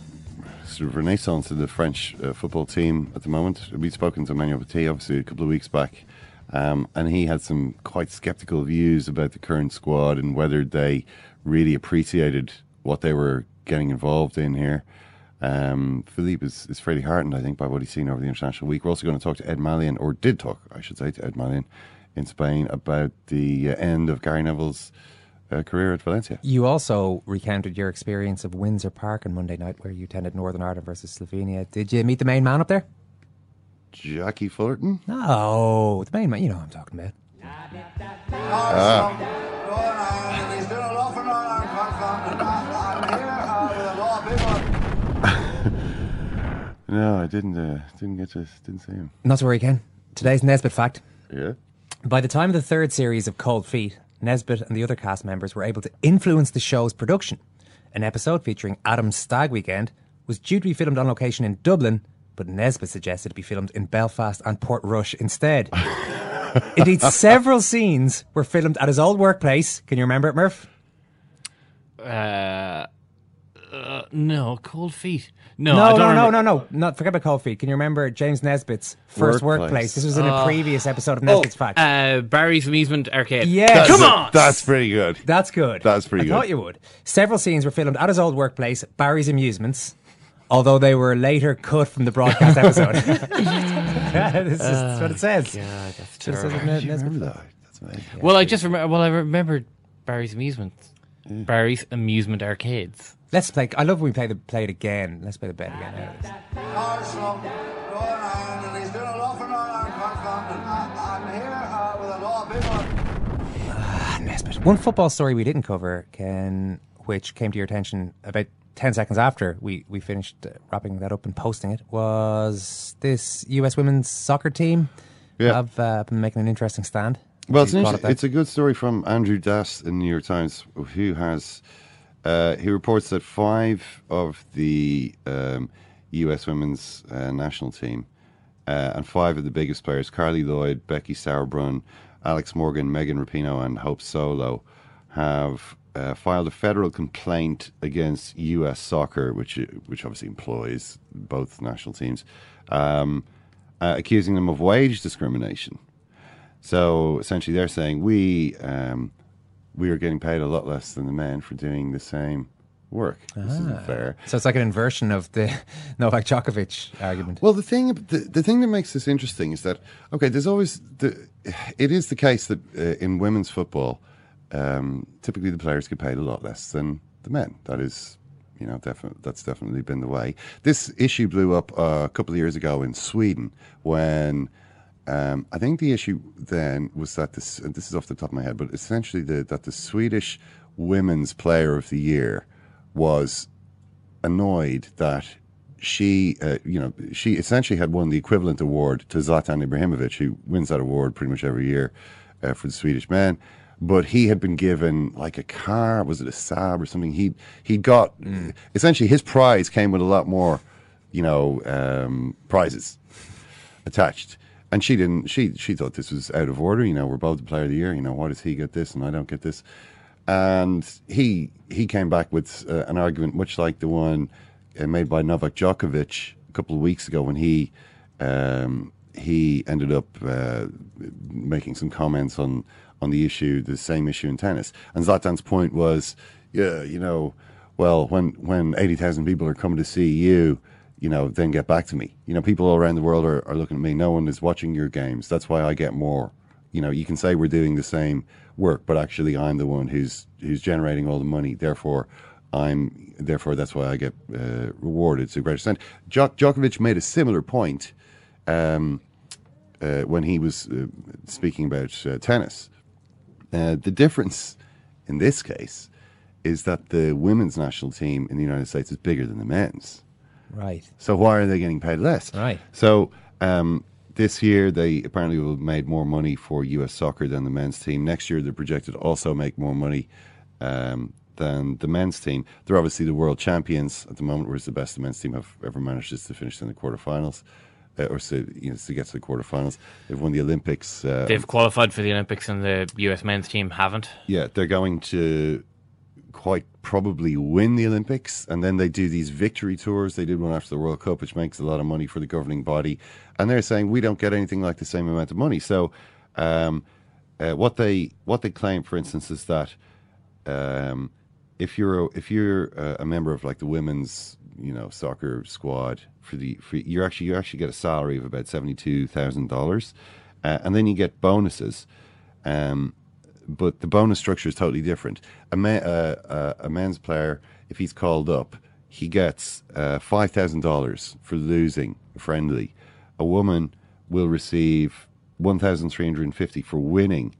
sort of renaissance of the French uh, football team at the moment. We'd spoken to Emmanuel Petit, obviously, a couple of weeks back, um, and he had some quite sceptical views about the current squad and whether they really appreciated what they were getting involved in here. Um, Philippe is, is fairly heartened, I think, by what he's seen over the international week. We're also going to talk to Ed Malyon, or did talk, I should say, to Ed Malyon in Spain about the uh, end of Gary Neville's uh, career at Valencia. You also recounted your experience of Windsor Park on Monday night, where you attended Northern Ireland versus Slovenia. Did you meet the main man up there? Jackie Fullerton. No, the main man. You know what I'm talking about. Ah. No, I didn't. Uh, didn't get to. Didn't see him. Not to worry, Ken. Today's Nesbitt fact. Yeah. By the time of the third series of Cold Feet, Nesbitt and the other cast members were able to influence the show's production. An episode featuring Adam's Stag Weekend was due to be filmed on location in Dublin, but Nesbitt suggested it be filmed in Belfast and Portrush instead. [LAUGHS] Indeed, several scenes were filmed at his old workplace. Can you remember it, Murph? Uh, uh, no, cold feet. No, no, I don't no, no, remember. no, no, Not forget about Cold Feet. Can you remember James Nesbitt's first workplace? Workplace. This was in a Oh. previous episode of Nesbitt's Fact. Uh, Barry's Amusement Arcade. Yeah, come on. That's pretty good. That's good. That's pretty I good. I thought you would. Several scenes were filmed at his old workplace, Barry's Amusements, although they were later cut from the broadcast episode. [LAUGHS] [LAUGHS] this is what it says. God, that's Just terrible. says it, Nes- Nesbitt. That's amazing. Well, I just remember. Well, I remembered Barry's Amusement. Barry's Amusement Arcades. Let's play. I love when we play the play it again. Let's play the bet again. There it is. Ah, Nesbitt. One football story we didn't cover, Ken, which came to your attention about 10 seconds after we, we finished uh, wrapping that up and posting it, was this US women's soccer team Yeah. have uh, been making an interesting stand. Well, it's, You an brought inter- it it's a good story from Andrew Das in the New York Times, who has uh, he reports that five of the um, U.S. women's uh, national team uh, and five of the biggest players, Carli Lloyd, Becky Sauerbrunn, Alex Morgan, Megan Rapinoe, and Hope Solo, have uh, filed a federal complaint against U.S. Soccer, which which obviously employs both national teams, um, uh, accusing them of wage discrimination. So essentially, they're saying we um, we are getting paid a lot less than the men for doing the same work. This Ah. isn't fair. So it's like an inversion of the [LAUGHS] Novak Djokovic argument. Well, the thing the, the thing that makes this interesting is that okay, there's always the it is the case that uh, in women's football, um, typically the players get paid a lot less than the men. That is. You know, definitely that's definitely been the way. This issue blew up uh, a couple of years ago in Sweden when um, I think the issue then was that this, and this is off the top of my head, but essentially the, that the Swedish Women's Player of the Year was annoyed that she, uh, you know, she essentially had won the equivalent award to Zlatan Ibrahimovic, who wins that award pretty much every year uh, for the Swedish men. But he had been given like a car, was it a Saab or something? He he got essentially his prize came with a lot more, you know, um, prizes attached. And she didn't. She she thought this was out of order. You know, we're both the player of the year. You know, why does he get this and I don't get this? And he he came back with uh, an argument much like the one uh, made by Novak Djokovic a couple of weeks ago when he um, he ended up uh, making some comments on on the issue, the same issue in tennis. And Zlatan's point was, yeah, you know, well, when when eighty thousand people are coming to see you, you know, then get back to me. You know, people all around the world are, are looking at me. No one is watching your games. That's why I get more. You know, you can say we're doing the same work, but actually, I'm the one who's who's generating all the money. Therefore, I'm therefore that's why I get uh, rewarded to a greater extent. Djok- Djokovic made a similar point um, uh, when he was uh, speaking about uh, tennis. Uh, the difference in this case is that the women's national team in the United States is bigger than the men's. Right. So why are they getting paid less? Right. So um, this year they apparently will have made more money for U.S. soccer than the men's team. Next year they're projected to also make more money um, than the men's team. They're obviously the world champions at the moment, whereas the best the men's team have ever managed is to finish in the quarterfinals. Uh, or to, you know, to get to the quarterfinals. They've won the Olympics. Uh, They've qualified for the Olympics, and the US men's team haven't. yeah, they're going to quite probably win the Olympics, and then they do these victory tours. They did one after the World Cup, which makes a lot of money for the governing body, and they're saying we don't get anything like the same amount of money. So, um, uh, what they what they claim, for instance, is that um, if you're a, if you're a, member of like the women's you know soccer squad for the for, you actually you actually get a salary of about seventy two thousand dollars, uh, and then you get bonuses. Um, but the bonus structure is totally different. A, ma- uh, uh, a men's player, if he's called up, he gets uh, five thousand dollars for losing a friendly. A woman will receive 1,350 for winning.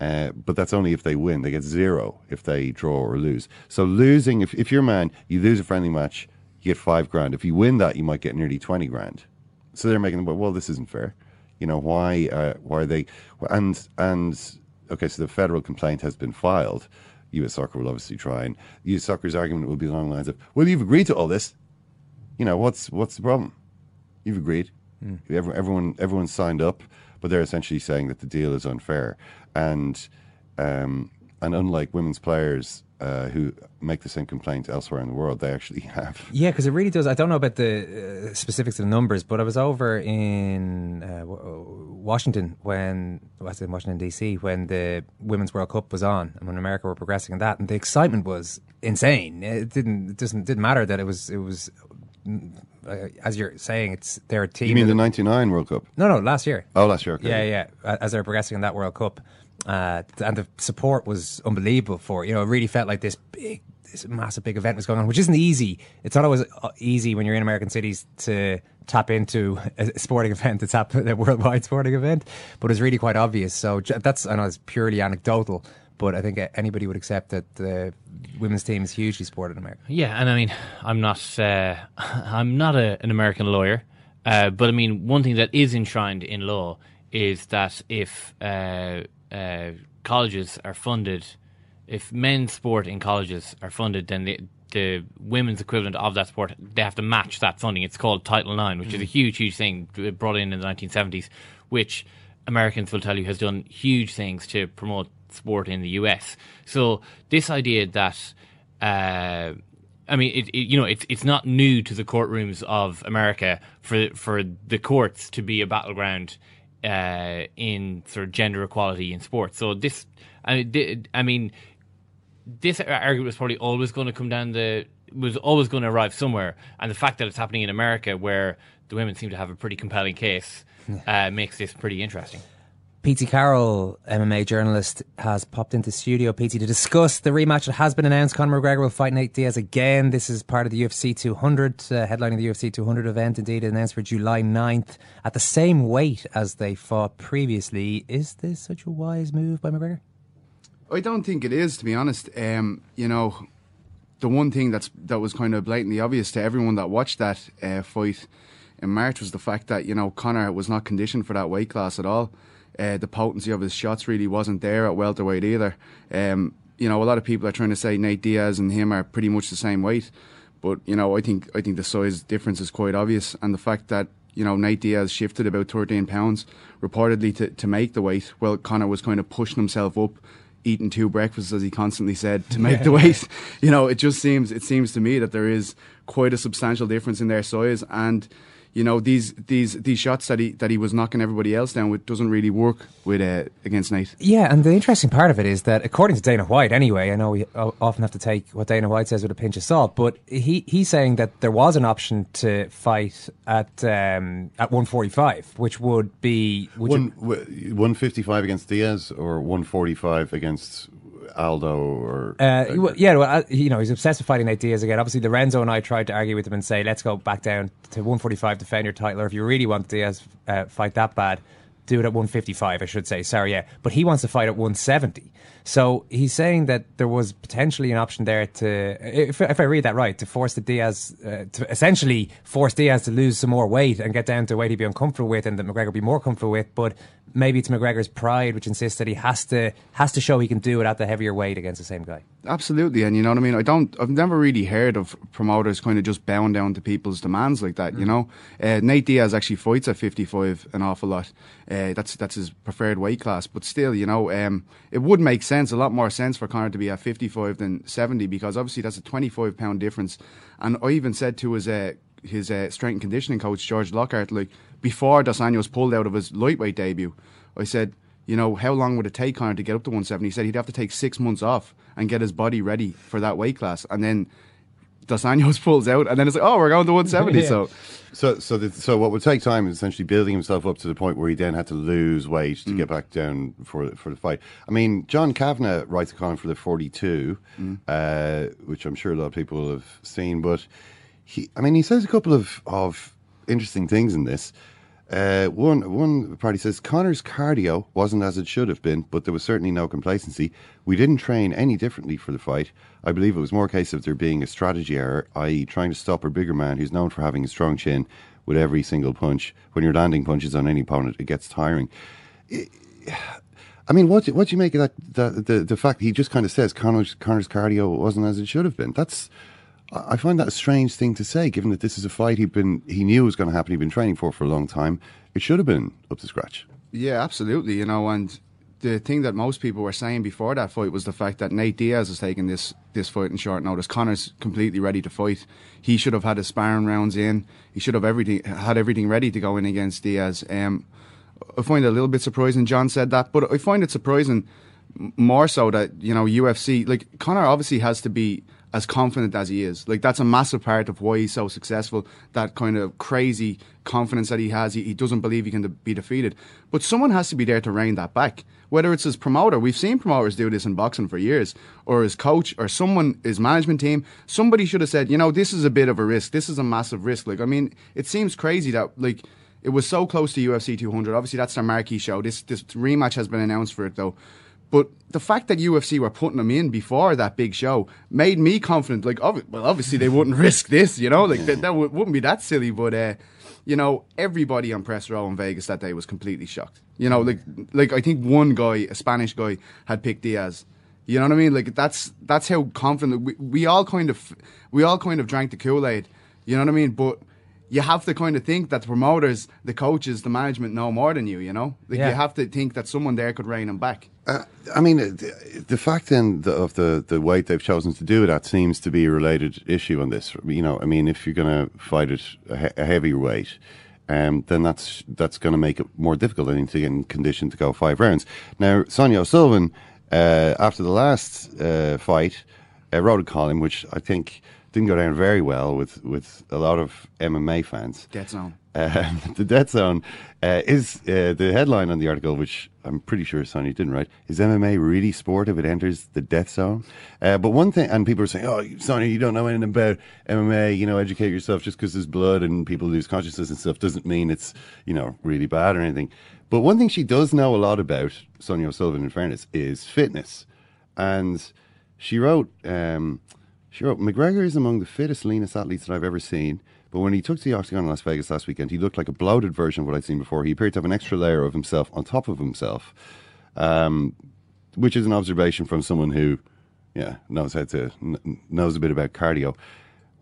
Uh, but that's only if they win. They get zero if they draw or lose. So losing, if, if you're a man, you lose a friendly match, you get five grand. If you win that, you might get nearly 20 grand. So they're making, well, well this isn't fair. You know, why, uh, why are they, and, and, okay, so the federal complaint has been filed. US Soccer will obviously try, and US Soccer's argument will be along the lines of, well, you've agreed to all this. You know, what's, what's the problem? You've agreed. Hmm. Every- Everyone, everyone signed up, but they're essentially saying that the deal is unfair. And um, and unlike women's players uh, who make the same complaint elsewhere in the world, they actually [LAUGHS] have. Yeah, because it really does. I don't know about the uh, specifics of the numbers, but I was over in uh, Washington when I was in Washington D.C. when the Women's World Cup was on, and when America were progressing in that, and the excitement was insane. It didn't it doesn't didn't matter that it was it was. Uh, as you're saying, it's their team. You mean the '99 World Cup? No, no, last year. Oh, last year. Okay. Yeah, yeah. As they're progressing in that World Cup, uh, and the support was unbelievable for it. You know, it really felt like this big, this massive, big event was going on, which isn't easy. It's not always uh, easy when you're in American cities to tap into a sporting [LAUGHS] event, tap a worldwide sporting event, but it's really quite obvious. So that's, I know it's purely anecdotal, but I think anybody would accept that the women's team is hugely supported in America. Yeah, and I mean, I'm not, uh, [LAUGHS] I'm not a, an American lawyer, uh, but I mean, one thing that is enshrined in law is that if uh, uh, colleges are funded, if men's sport in colleges are funded, then the the women's equivalent of that sport, they have to match that funding. It's called Title IX, which is a huge, huge thing brought in in the 1970s, which Americans will tell you has done huge things to promote sport in the US. So this idea that uh, I mean, it, it, you know, it's it's not new to the courtrooms of America for for the courts to be a battleground uh, in sort of gender equality in sports. So this, I mean, I mean, this argument was probably always going to come down the was always going to arrive somewhere, and the fact that it's happening in America, where the women seem to have a pretty compelling case, uh, makes this pretty interesting. P.T. Carroll, MMA journalist, has popped into studio, P.T., to discuss the rematch that has been announced. Conor McGregor will fight Nate Diaz again. This is part of the UFC 200, uh, headlining the UFC 200 event, indeed, announced for July 9th at the same weight as they fought previously. Is this such a wise move by McGregor? I don't think it is, to be honest. Um, you know, the one thing that's that was kind of blatantly obvious to everyone that watched that uh, fight in March was the fact that you know Conor was not conditioned for that weight class at all. Uh, the potency of his shots really wasn't there at welterweight either. Um, you know, a lot of people are trying to say Nate Diaz and him are pretty much the same weight, but you know, I think I think the size difference is quite obvious, and the fact that you know Nate Diaz shifted about 13 pounds reportedly to to make the weight, well, Conor was kind of pushing himself up eating two breakfasts as he constantly said to make the weight [LAUGHS] you know it just seems it seems to me that there is quite a substantial difference in their size and you know these these these shots that he that he was knocking everybody else down with doesn't really work with uh, against Nate. Yeah, and the interesting part of it is that, according to Dana White, anyway, I know we often have to take what Dana White says with a pinch of salt, but he he's saying that there was an option to fight at um, at 145, which would be would One, 155 against Diaz or 145 against Aldo or. Uh, well, yeah, well, you know, he's obsessed with fighting Nate Diaz again. Obviously, Lorenzo and I tried to argue with him and say, let's go back down to 145, defend your title, or if you really want Diaz uh, fight that bad, do it at 155, I should say. Sorry, yeah. But he wants to fight at 170. So he's saying that there was potentially an option there to, if, if I read that right, to force the Diaz, uh, to essentially force Diaz to lose some more weight and get down to a weight he'd be uncomfortable with and that McGregor would be more comfortable with. But maybe it's McGregor's pride which insists that he has to has to show he can do it at the heavier weight against the same guy. Absolutely, and you know what I mean. I don't. I've never really heard of promoters kind of just bowing down to people's demands like that. You know, uh, Nate Diaz actually fights at 55 an awful lot. Uh, that's that's his preferred weight class. But still, you know, um, it would make sense, a lot more sense for Conor to be at 55 than 70 because obviously that's a 25 pound difference. And I even said to his uh, his uh, strength and conditioning coach George Lockhart, like before Dos Anjos pulled out of his lightweight debut, I said you know, how long would it take Conor to get up to 170? He said he'd have to take six months off and get his body ready for that weight class. And then Dos Anjos [LAUGHS] pulls out, and then it's like, oh, we're going to 170. So, So, so, the, so what would take time is essentially building himself up to the point where he then had to lose weight Mm. to get back down for for the fight. I mean, John Kavanagh writes a column for the Forty Two, Mm. uh, which I'm sure a lot of people have seen. But he, I mean, he says a couple of of interesting things in this. Uh, one one party says Conor's cardio wasn't as it should have been, but there was certainly no complacency. We didn't train any differently for the fight. I believe it was more a case of there being a strategy error, i.e., trying to stop a bigger man who's known for having a strong chin with every single punch. When you're landing punches on any opponent, it gets tiring. I mean, what do, what do you make of that? The, the the fact he just kind of says Conor's, Conor's cardio wasn't as it should have been. That's I find that a strange thing to say, given that this is a fight he'd been he knew was going to happen. He'd been training for for a long time. It should have been up to scratch. Yeah, absolutely. You know, and the thing that most people were saying before that fight was the fact that Nate Diaz is taking this this fight in short notice. Conor's completely ready to fight. He should have had his sparring rounds in. He should have everything had everything ready to go in against Diaz. Um, I find it a little bit surprising. John said that, but I find it surprising more so that you know UFC like Conor obviously has to be as confident as he is. Like that's a massive part of why he's so successful. That kind of crazy confidence that he has. He, he doesn't believe he can be defeated. But someone has to be there to rein that back. Whether it's his promoter, we've seen promoters do this in boxing for years, or his coach, or someone, his management team. Somebody should have said, you know, this is a bit of a risk. This is a massive risk. Like I mean, it seems crazy that like it was so close to UFC 200. Obviously, that's their marquee show. This this rematch has been announced for it though. But the fact that UFC were putting him in before that big show made me confident. Like, well, obviously they wouldn't [LAUGHS] risk this, you know, like that, that would, wouldn't be that silly. But uh, you know, everybody on press row in Vegas that day was completely shocked. You know, like like I think one guy, a Spanish guy, had picked Diaz. You know what I mean? Like that's that's how confident we, we all kind of we all kind of drank the Kool Aid. You know what I mean? But you have to kind of think that the promoters, the coaches, the management know more than you. You know, like Yeah. you have to think that someone there could rein him back. Uh, I mean, uh, the, the fact then of the, the weight they've chosen to do that seems to be a related issue on this. You know, I mean, if you're going to fight it a, he- a heavier weight, um, then that's that's going to make it more difficult than to get in condition to go five rounds. Now, Sonia O'Sullivan, uh, after the last uh, fight, uh, wrote a column which I think didn't go down very well with, with a lot of MMA fans. Dead zone. Uh, [LAUGHS] the Death Zone uh, is uh, the headline on the article, which I'm pretty sure Sonny didn't write. Is MMA really sport if it enters the Death Zone? Uh, but one thing, and people are saying, "Oh, Sonny, you don't know anything about MMA. You know, educate yourself. Just because there's blood and people lose consciousness and stuff doesn't mean it's you know really bad or anything." But one thing she does know a lot about, Sonia O'Sullivan, in fairness, is fitness, and she wrote. Um, wrote, McGregor is among the fittest, leanest athletes that I've ever seen. But when he took to the octagon in Las Vegas last weekend, he looked like a bloated version of what I'd seen before. He appeared to have an extra layer of himself on top of himself, um, which is an observation from someone who, yeah, knows how to kn- knows a bit about cardio.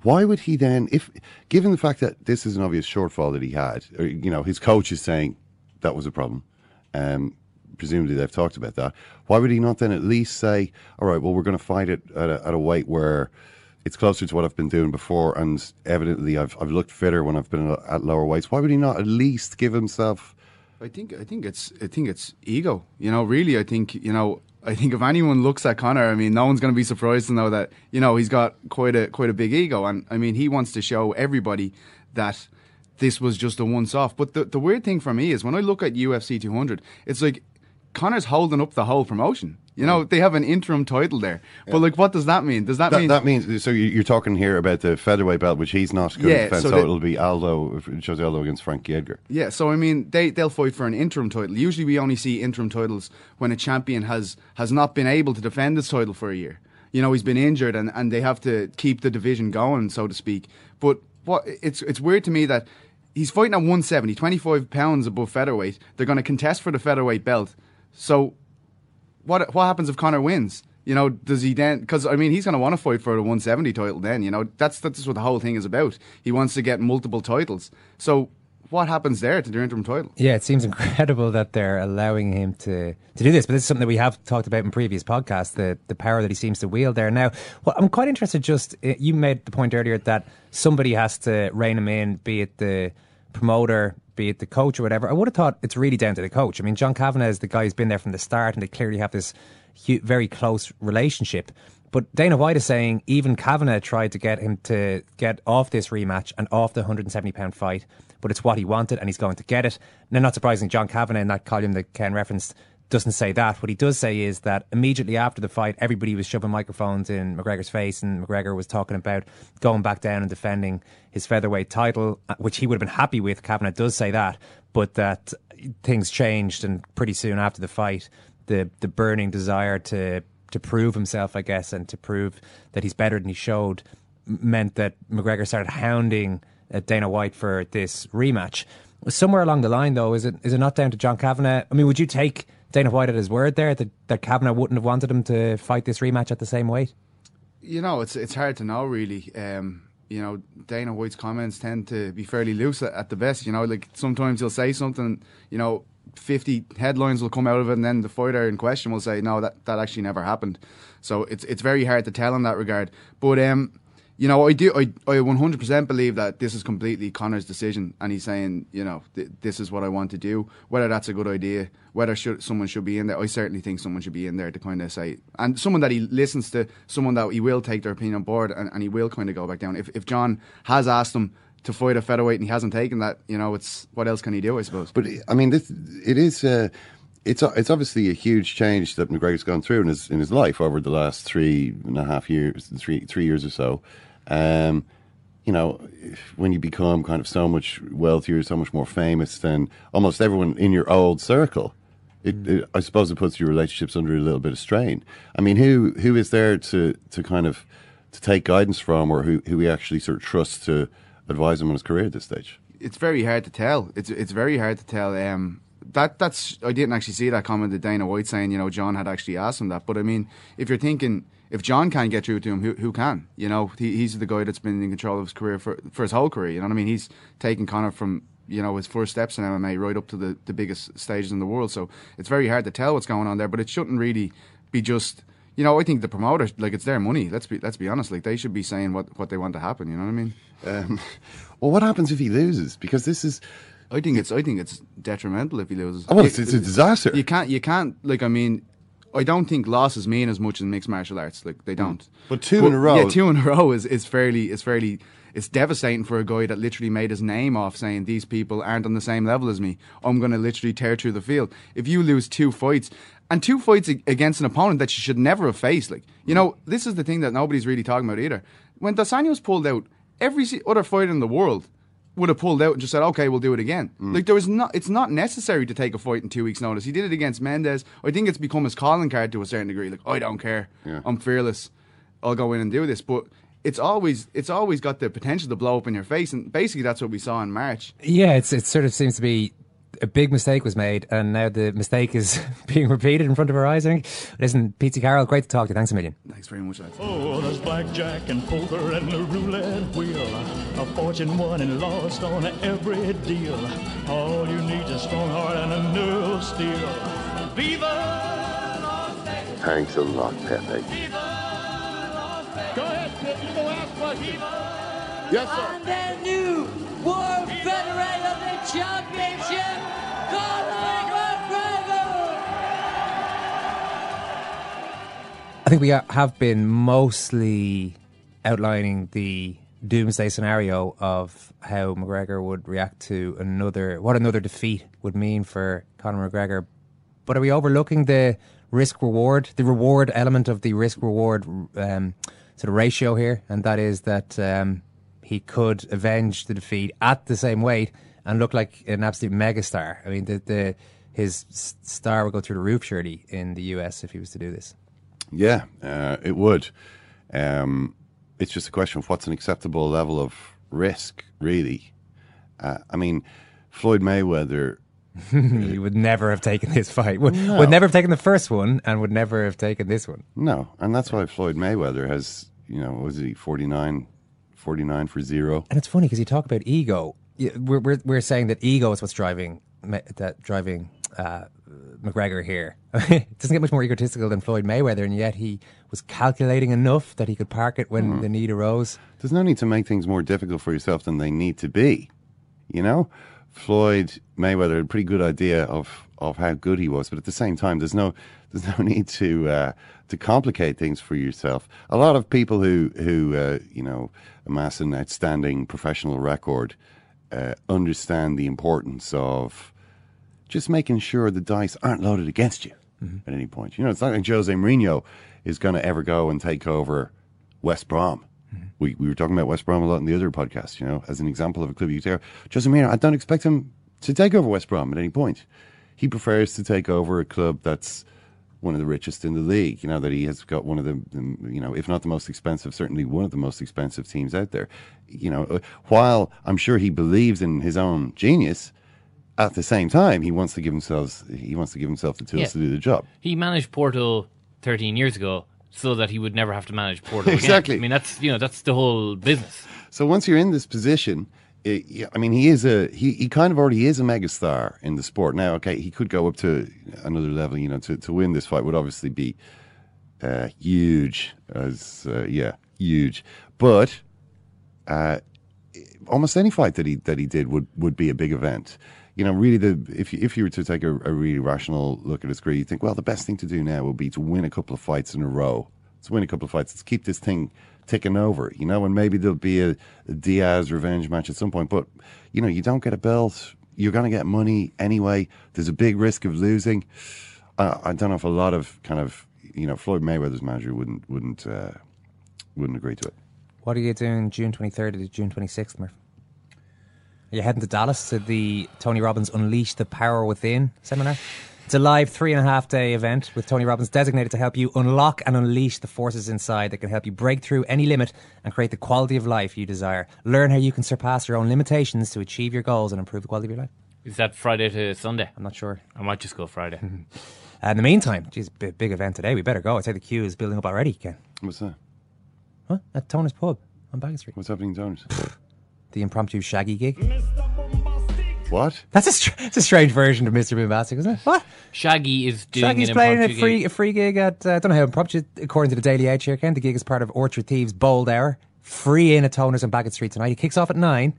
Why would he then, if given the fact that this is an obvious shortfall that he had, or, you know, his coach is saying that was a problem. Um, presumably they've talked about that. Why would he not then at least say, "All right, well, we're going to fight it at a, at a weight where it's closer to what I've been doing before, and evidently I've I've looked fitter when I've been at lower weights." Why would he not at least give himself? I think I think it's I think it's ego. You know, really, I think you know. I think if anyone looks at Conor, I mean, no one's going to be surprised to know that you know he's got quite a quite a big ego, and I mean, he wants to show everybody that this was just a once off. But the the weird thing for me is when I look at UFC 200, it's like Conor's holding up the whole promotion. You know, mm. they have an interim title there, but like, what does that mean? Does that, That, mean that means so you- you're talking here about the featherweight belt, which he's not going Yeah, to defend. so So, it'll be Aldo, Jose Aldo against Frankie Edgar. Yeah, so I mean, they they'll fight for an interim title. Usually, we only see interim titles when a champion has has not been able to defend his title for a year. You know, he's been injured, and, and they have to keep the division going, so to speak. But what it's it's weird to me that he's fighting at 170, 25 pounds above featherweight. They're going to contest for the featherweight belt. So what what happens if Conor wins? You know, does he then? Because I mean, he's going to want to fight for the 170 title. Then, you know, that's that's what the whole thing is about. He wants to get multiple titles. So, what happens there to the interim title? Yeah, it seems [LAUGHS] incredible that they're allowing him to, to do this. But this is something that we have talked about in previous podcasts the, the power that he seems to wield there. Now, well, I'm quite interested just, uh, you made the point earlier that somebody has to rein him in, be it the promoter, be it the coach or whatever. I would have thought it's really down to the coach. I mean, John Kavanagh is the guy who's been there from the start and they clearly have this very close relationship. But Dana White is saying even Kavanagh tried to get him to get off this rematch and off the 170 pound fight, but it's what he wanted and he's going to get it. Now, not surprising, John Kavanagh in that column that Ken referenced doesn't say that. What he does say is that immediately after the fight, everybody was shoving microphones in McGregor's face, and McGregor was talking about going back down and defending his featherweight title, uh, which he would have been happy with. Kavanagh does say that, but that things changed, and pretty soon after the fight, the the burning desire to to prove himself, I guess, and to prove that he's better than he showed, meant that McGregor started hounding uh, Dana White for this rematch. Somewhere along the line, though, is it is it not down to John Kavanagh? I mean, would you take Dana White at his word there that, that Kavanagh wouldn't have wanted him to fight this rematch at the same weight? You know, it's it's hard to know really. Um, you know, Dana White's comments tend to be fairly loose at, at the best. You know, like sometimes he'll say something. You know, fifty headlines will come out of it, and then the fighter in question will say, "No, that that actually never happened." So it's it's very hard to tell in that regard. But um, you know, I do I I one hundred percent believe that this is completely Conor's decision, and he's saying, you know, th- this is what I want to do. Whether that's a good idea, whether should someone should be in there, I certainly think someone should be in there to kind of say, and someone that he listens to, someone that he will take their opinion on board, and, and he will kind of go back down. If if John has asked him to fight a featherweight and he hasn't taken that, you know, it's what else can he do? I suppose. But I mean, this it is. Uh, it's it's obviously a huge change that McGregor's gone through in his in his life over the last three and a half years, three three years or so. Um, you know, when you become kind of so much wealthier, so much more famous than almost everyone in your old circle, it, it, I suppose it puts your relationships under a little bit of strain. I mean, who who is there to, to kind of to take guidance from, or who who he actually sort of trusts to advise him on his career at this stage? it's very hard to tell. It's it's very hard to tell. Um, that that's I didn't actually see that comment that Dana White saying you know John had actually asked him that. But I mean, if you're thinking if John can't get through to him, who who can? You know, he, he's the guy that's been in control of his career for for his whole career. You know what I mean? He's taken Conor from you know his first steps in MMA right up to the the biggest stages in the world. So it's very hard to tell what's going on there. But it shouldn't really be just. You know, I think the promoter, like it's their money. Let's be let's be honest. Like they should be saying what, what they want to happen. You know what I mean? Um, [LAUGHS] well, what happens if he loses? Because this is. I think it's I think it's detrimental if he loses. Oh, well, it's, it's a disaster. You can't you can't like I mean, I don't think losses mean as much in mixed martial arts. Like they don't. Mm. But two in a row- Yeah, two in a row is, is fairly is fairly it's devastating for a guy that literally made his name off saying these people aren't on the same level as me. I'm going to literally tear through the field. If you lose two fights and two fights against an opponent that you should never have faced, like you know, this is the thing that nobody's really talking about either. When Dos Anjos pulled out, every other fighter in the world would have pulled out and just said, "Okay, we'll do it again." Mm. Like there was not, it's not necessary to take a fight in two weeks' notice. He did it against Mendes. I think it's become his calling card to a certain degree. Like I don't care, Yeah. I'm fearless. I'll go in and do this. But it's always, it's always got the potential to blow up in your face, and basically that's what we saw in March. Yeah, it's it sort of seems to be a big mistake was made, and now the mistake is [LAUGHS] being repeated in front of our eyes. I think. Listen, Pete Carroll, great to talk to you. Thanks a million. Thanks very much, lads. Oh, there's blackjack and poker and the roulette wheel. A fortune won and lost on every deal. All you need is a strong heart and a nerve of steel. Viva Las Vegas! Thanks a lot, Pepe. Go ahead, kid. You go ask what Viva. Yes, And their new World Federated Championship, Conor McGregor! I think we have been mostly outlining the doomsday scenario of how McGregor would react to another, what another defeat would mean for Conor McGregor. But are we overlooking the risk reward, the reward element of the risk reward um, sort of ratio here? And that is that um, he could avenge the defeat at the same weight and look like an absolute megastar. I mean, the, the his star would go through the roof, surely, in the US if he was to do this. Yeah, uh, it would. Um, it's just a question of what's an acceptable level of risk, really. Uh, I mean, Floyd Mayweather. [LAUGHS] he would never have taken this fight. Would, No. would never have taken the first one and would never have taken this one. No, and that's why Floyd Mayweather has, you know, what was he 49, 49 for zero? And it's funny because you talk about ego. We're, we're, we're saying that ego is what's driving that driving uh, McGregor here. [LAUGHS] it doesn't get much more egotistical than Floyd Mayweather, and yet he was calculating enough that he could park it when Mhm. the need arose. There's no need to make things more difficult for yourself than they need to be. You know, Floyd Mayweather had a pretty good idea of, of how good he was, but at the same time, there's no there's no [LAUGHS] need to uh, to complicate things for yourself. A lot of people who who uh, you know amass an outstanding professional record uh, understand the importance of just making sure the dice aren't loaded against you at any point. You know, it's not like Jose Mourinho is going to ever go and take over West Brom. We, we were talking about West Brom a lot in the other podcast, you know, as an example of a club you take. Jose Mourinho, I don't expect him to take over West Brom at any point. He prefers to take over a club that's one of the richest in the league. You know that he has got one of the, the you know, if not the most expensive, certainly one of the most expensive teams out there. You know, uh, while I'm sure he believes in his own genius, at the same time he wants to give himself he wants to give himself the tools Yeah. to do the job. He managed Porto 13 years ago so that he would never have to manage Porto again. Exactly. I mean, that's you know that's the whole business. So once you're in this position, I mean, he is a he, he kind of already is a megastar in the sport. Now, okay, he could go up to another level. You know, to, to win this fight would obviously be uh, huge, as uh, yeah, huge. But uh, almost any fight that he that he did would would be a big event. You know, really, the if you, if you were to take a, a really rational look at his career, you think, well, the best thing to do now would be to win a couple of fights in a row. Let's win a couple of fights. Let's keep this thing ticking over. You know, and maybe there'll be a, a Diaz revenge match at some point. But you know, you don't get a belt. You're going to get money anyway. There's a big risk of losing. Uh, I don't know if a lot of kind of you know Floyd Mayweather's manager wouldn't wouldn't uh, wouldn't agree to it. What are you doing June 23rd to June 26th, Murph? Are you heading to Dallas to the Tony Robbins Unleash the Power Within seminar? It's a live three and a half day event with Tony Robbins designated to help you unlock and unleash the forces inside that can help you break through any limit and create the quality of life you desire. Learn how you can surpass your own limitations to achieve your goals and improve the quality of your life. Is that Friday to Sunday? I'm not sure. I might just go Friday. Uh, [LAUGHS] in the meantime, geez, big, big event today. We better go. I'd say the queue is building up already, Ken. What's that? Huh? At Toner's Pub on Baggot Street. What's happening in Toners? The impromptu Shaggy gig. What? That's a, str- it's a strange version of Mr. Boombastic, isn't it? What? Shaggy is doing Shaggy's an playing a free gig. a free gig at uh, I don't know how impromptu according to the Daily Edge here, Ken. The gig is part of Orchard Thieves Bold Hour. Free in at Toners on Baggot Street tonight. He kicks off at nine.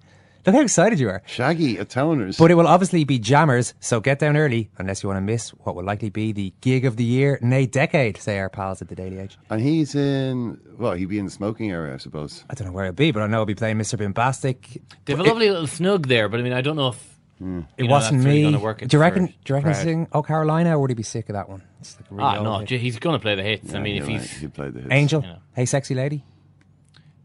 Look how excited you are. Shaggy at Toners. But it will obviously be jammers, so get down early unless you want to miss what will likely be the gig of the year, nay decade, say our pals at the Daily Edge. And he's in, well, he'd be in the smoking area, I suppose. I don't know where he'll be, but I know he'll be playing Mr. Boombastic. They have a lovely little snug there, but I mean, I don't know if It you know, wasn't that's me. Gonna work do you reckon? Do you reckon he's sing "Oh Carolina" or would he be sick of that one? It's like a really Ah, no, hit. he's going to play the hits. I mean, if you're he's he'd play the hits. Angel, You know. hey sexy lady,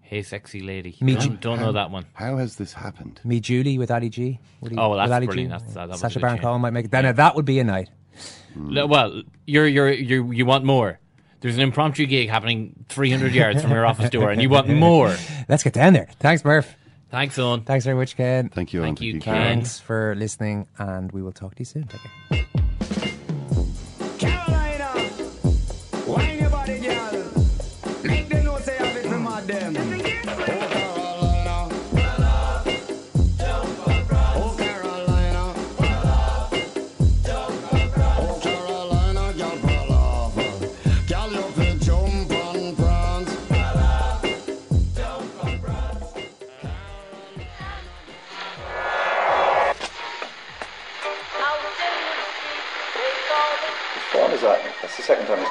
hey sexy lady, Me don't, Ju- don't know that one. How has this happened? me Julie with Ali G. Would he, Oh, well, that's Ali brilliant. G? That's- that- that was Sacha Baron. Cohen might make it. Then uh, that would be a night. L- Well, you're you're you you want more. There's an impromptu gig happening 300 yards from your office door, and you want more. [LAUGHS] Let's get down there. Thanks, Murph. Thanks, Owen. Thanks very much, Ken. Thank you, Thank Owen. you, Ken. Thanks for listening, and we will talk to you soon. Take care. Carolina, wine your body, girl.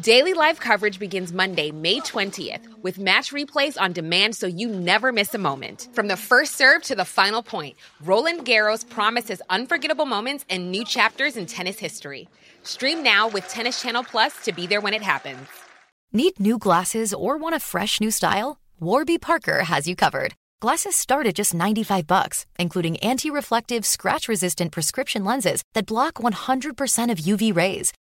Daily live coverage begins Monday, May 20th, with match replays on demand so you never miss a moment. From the first serve to the final point, Roland Garros promises unforgettable moments and new chapters in tennis history. Stream now with Tennis Channel Plus to be there when it happens. Need new glasses or want a fresh new style? Warby Parker has you covered. Glasses start at just 95 bucks, including anti-reflective, scratch-resistant prescription lenses that block 100% of UV rays.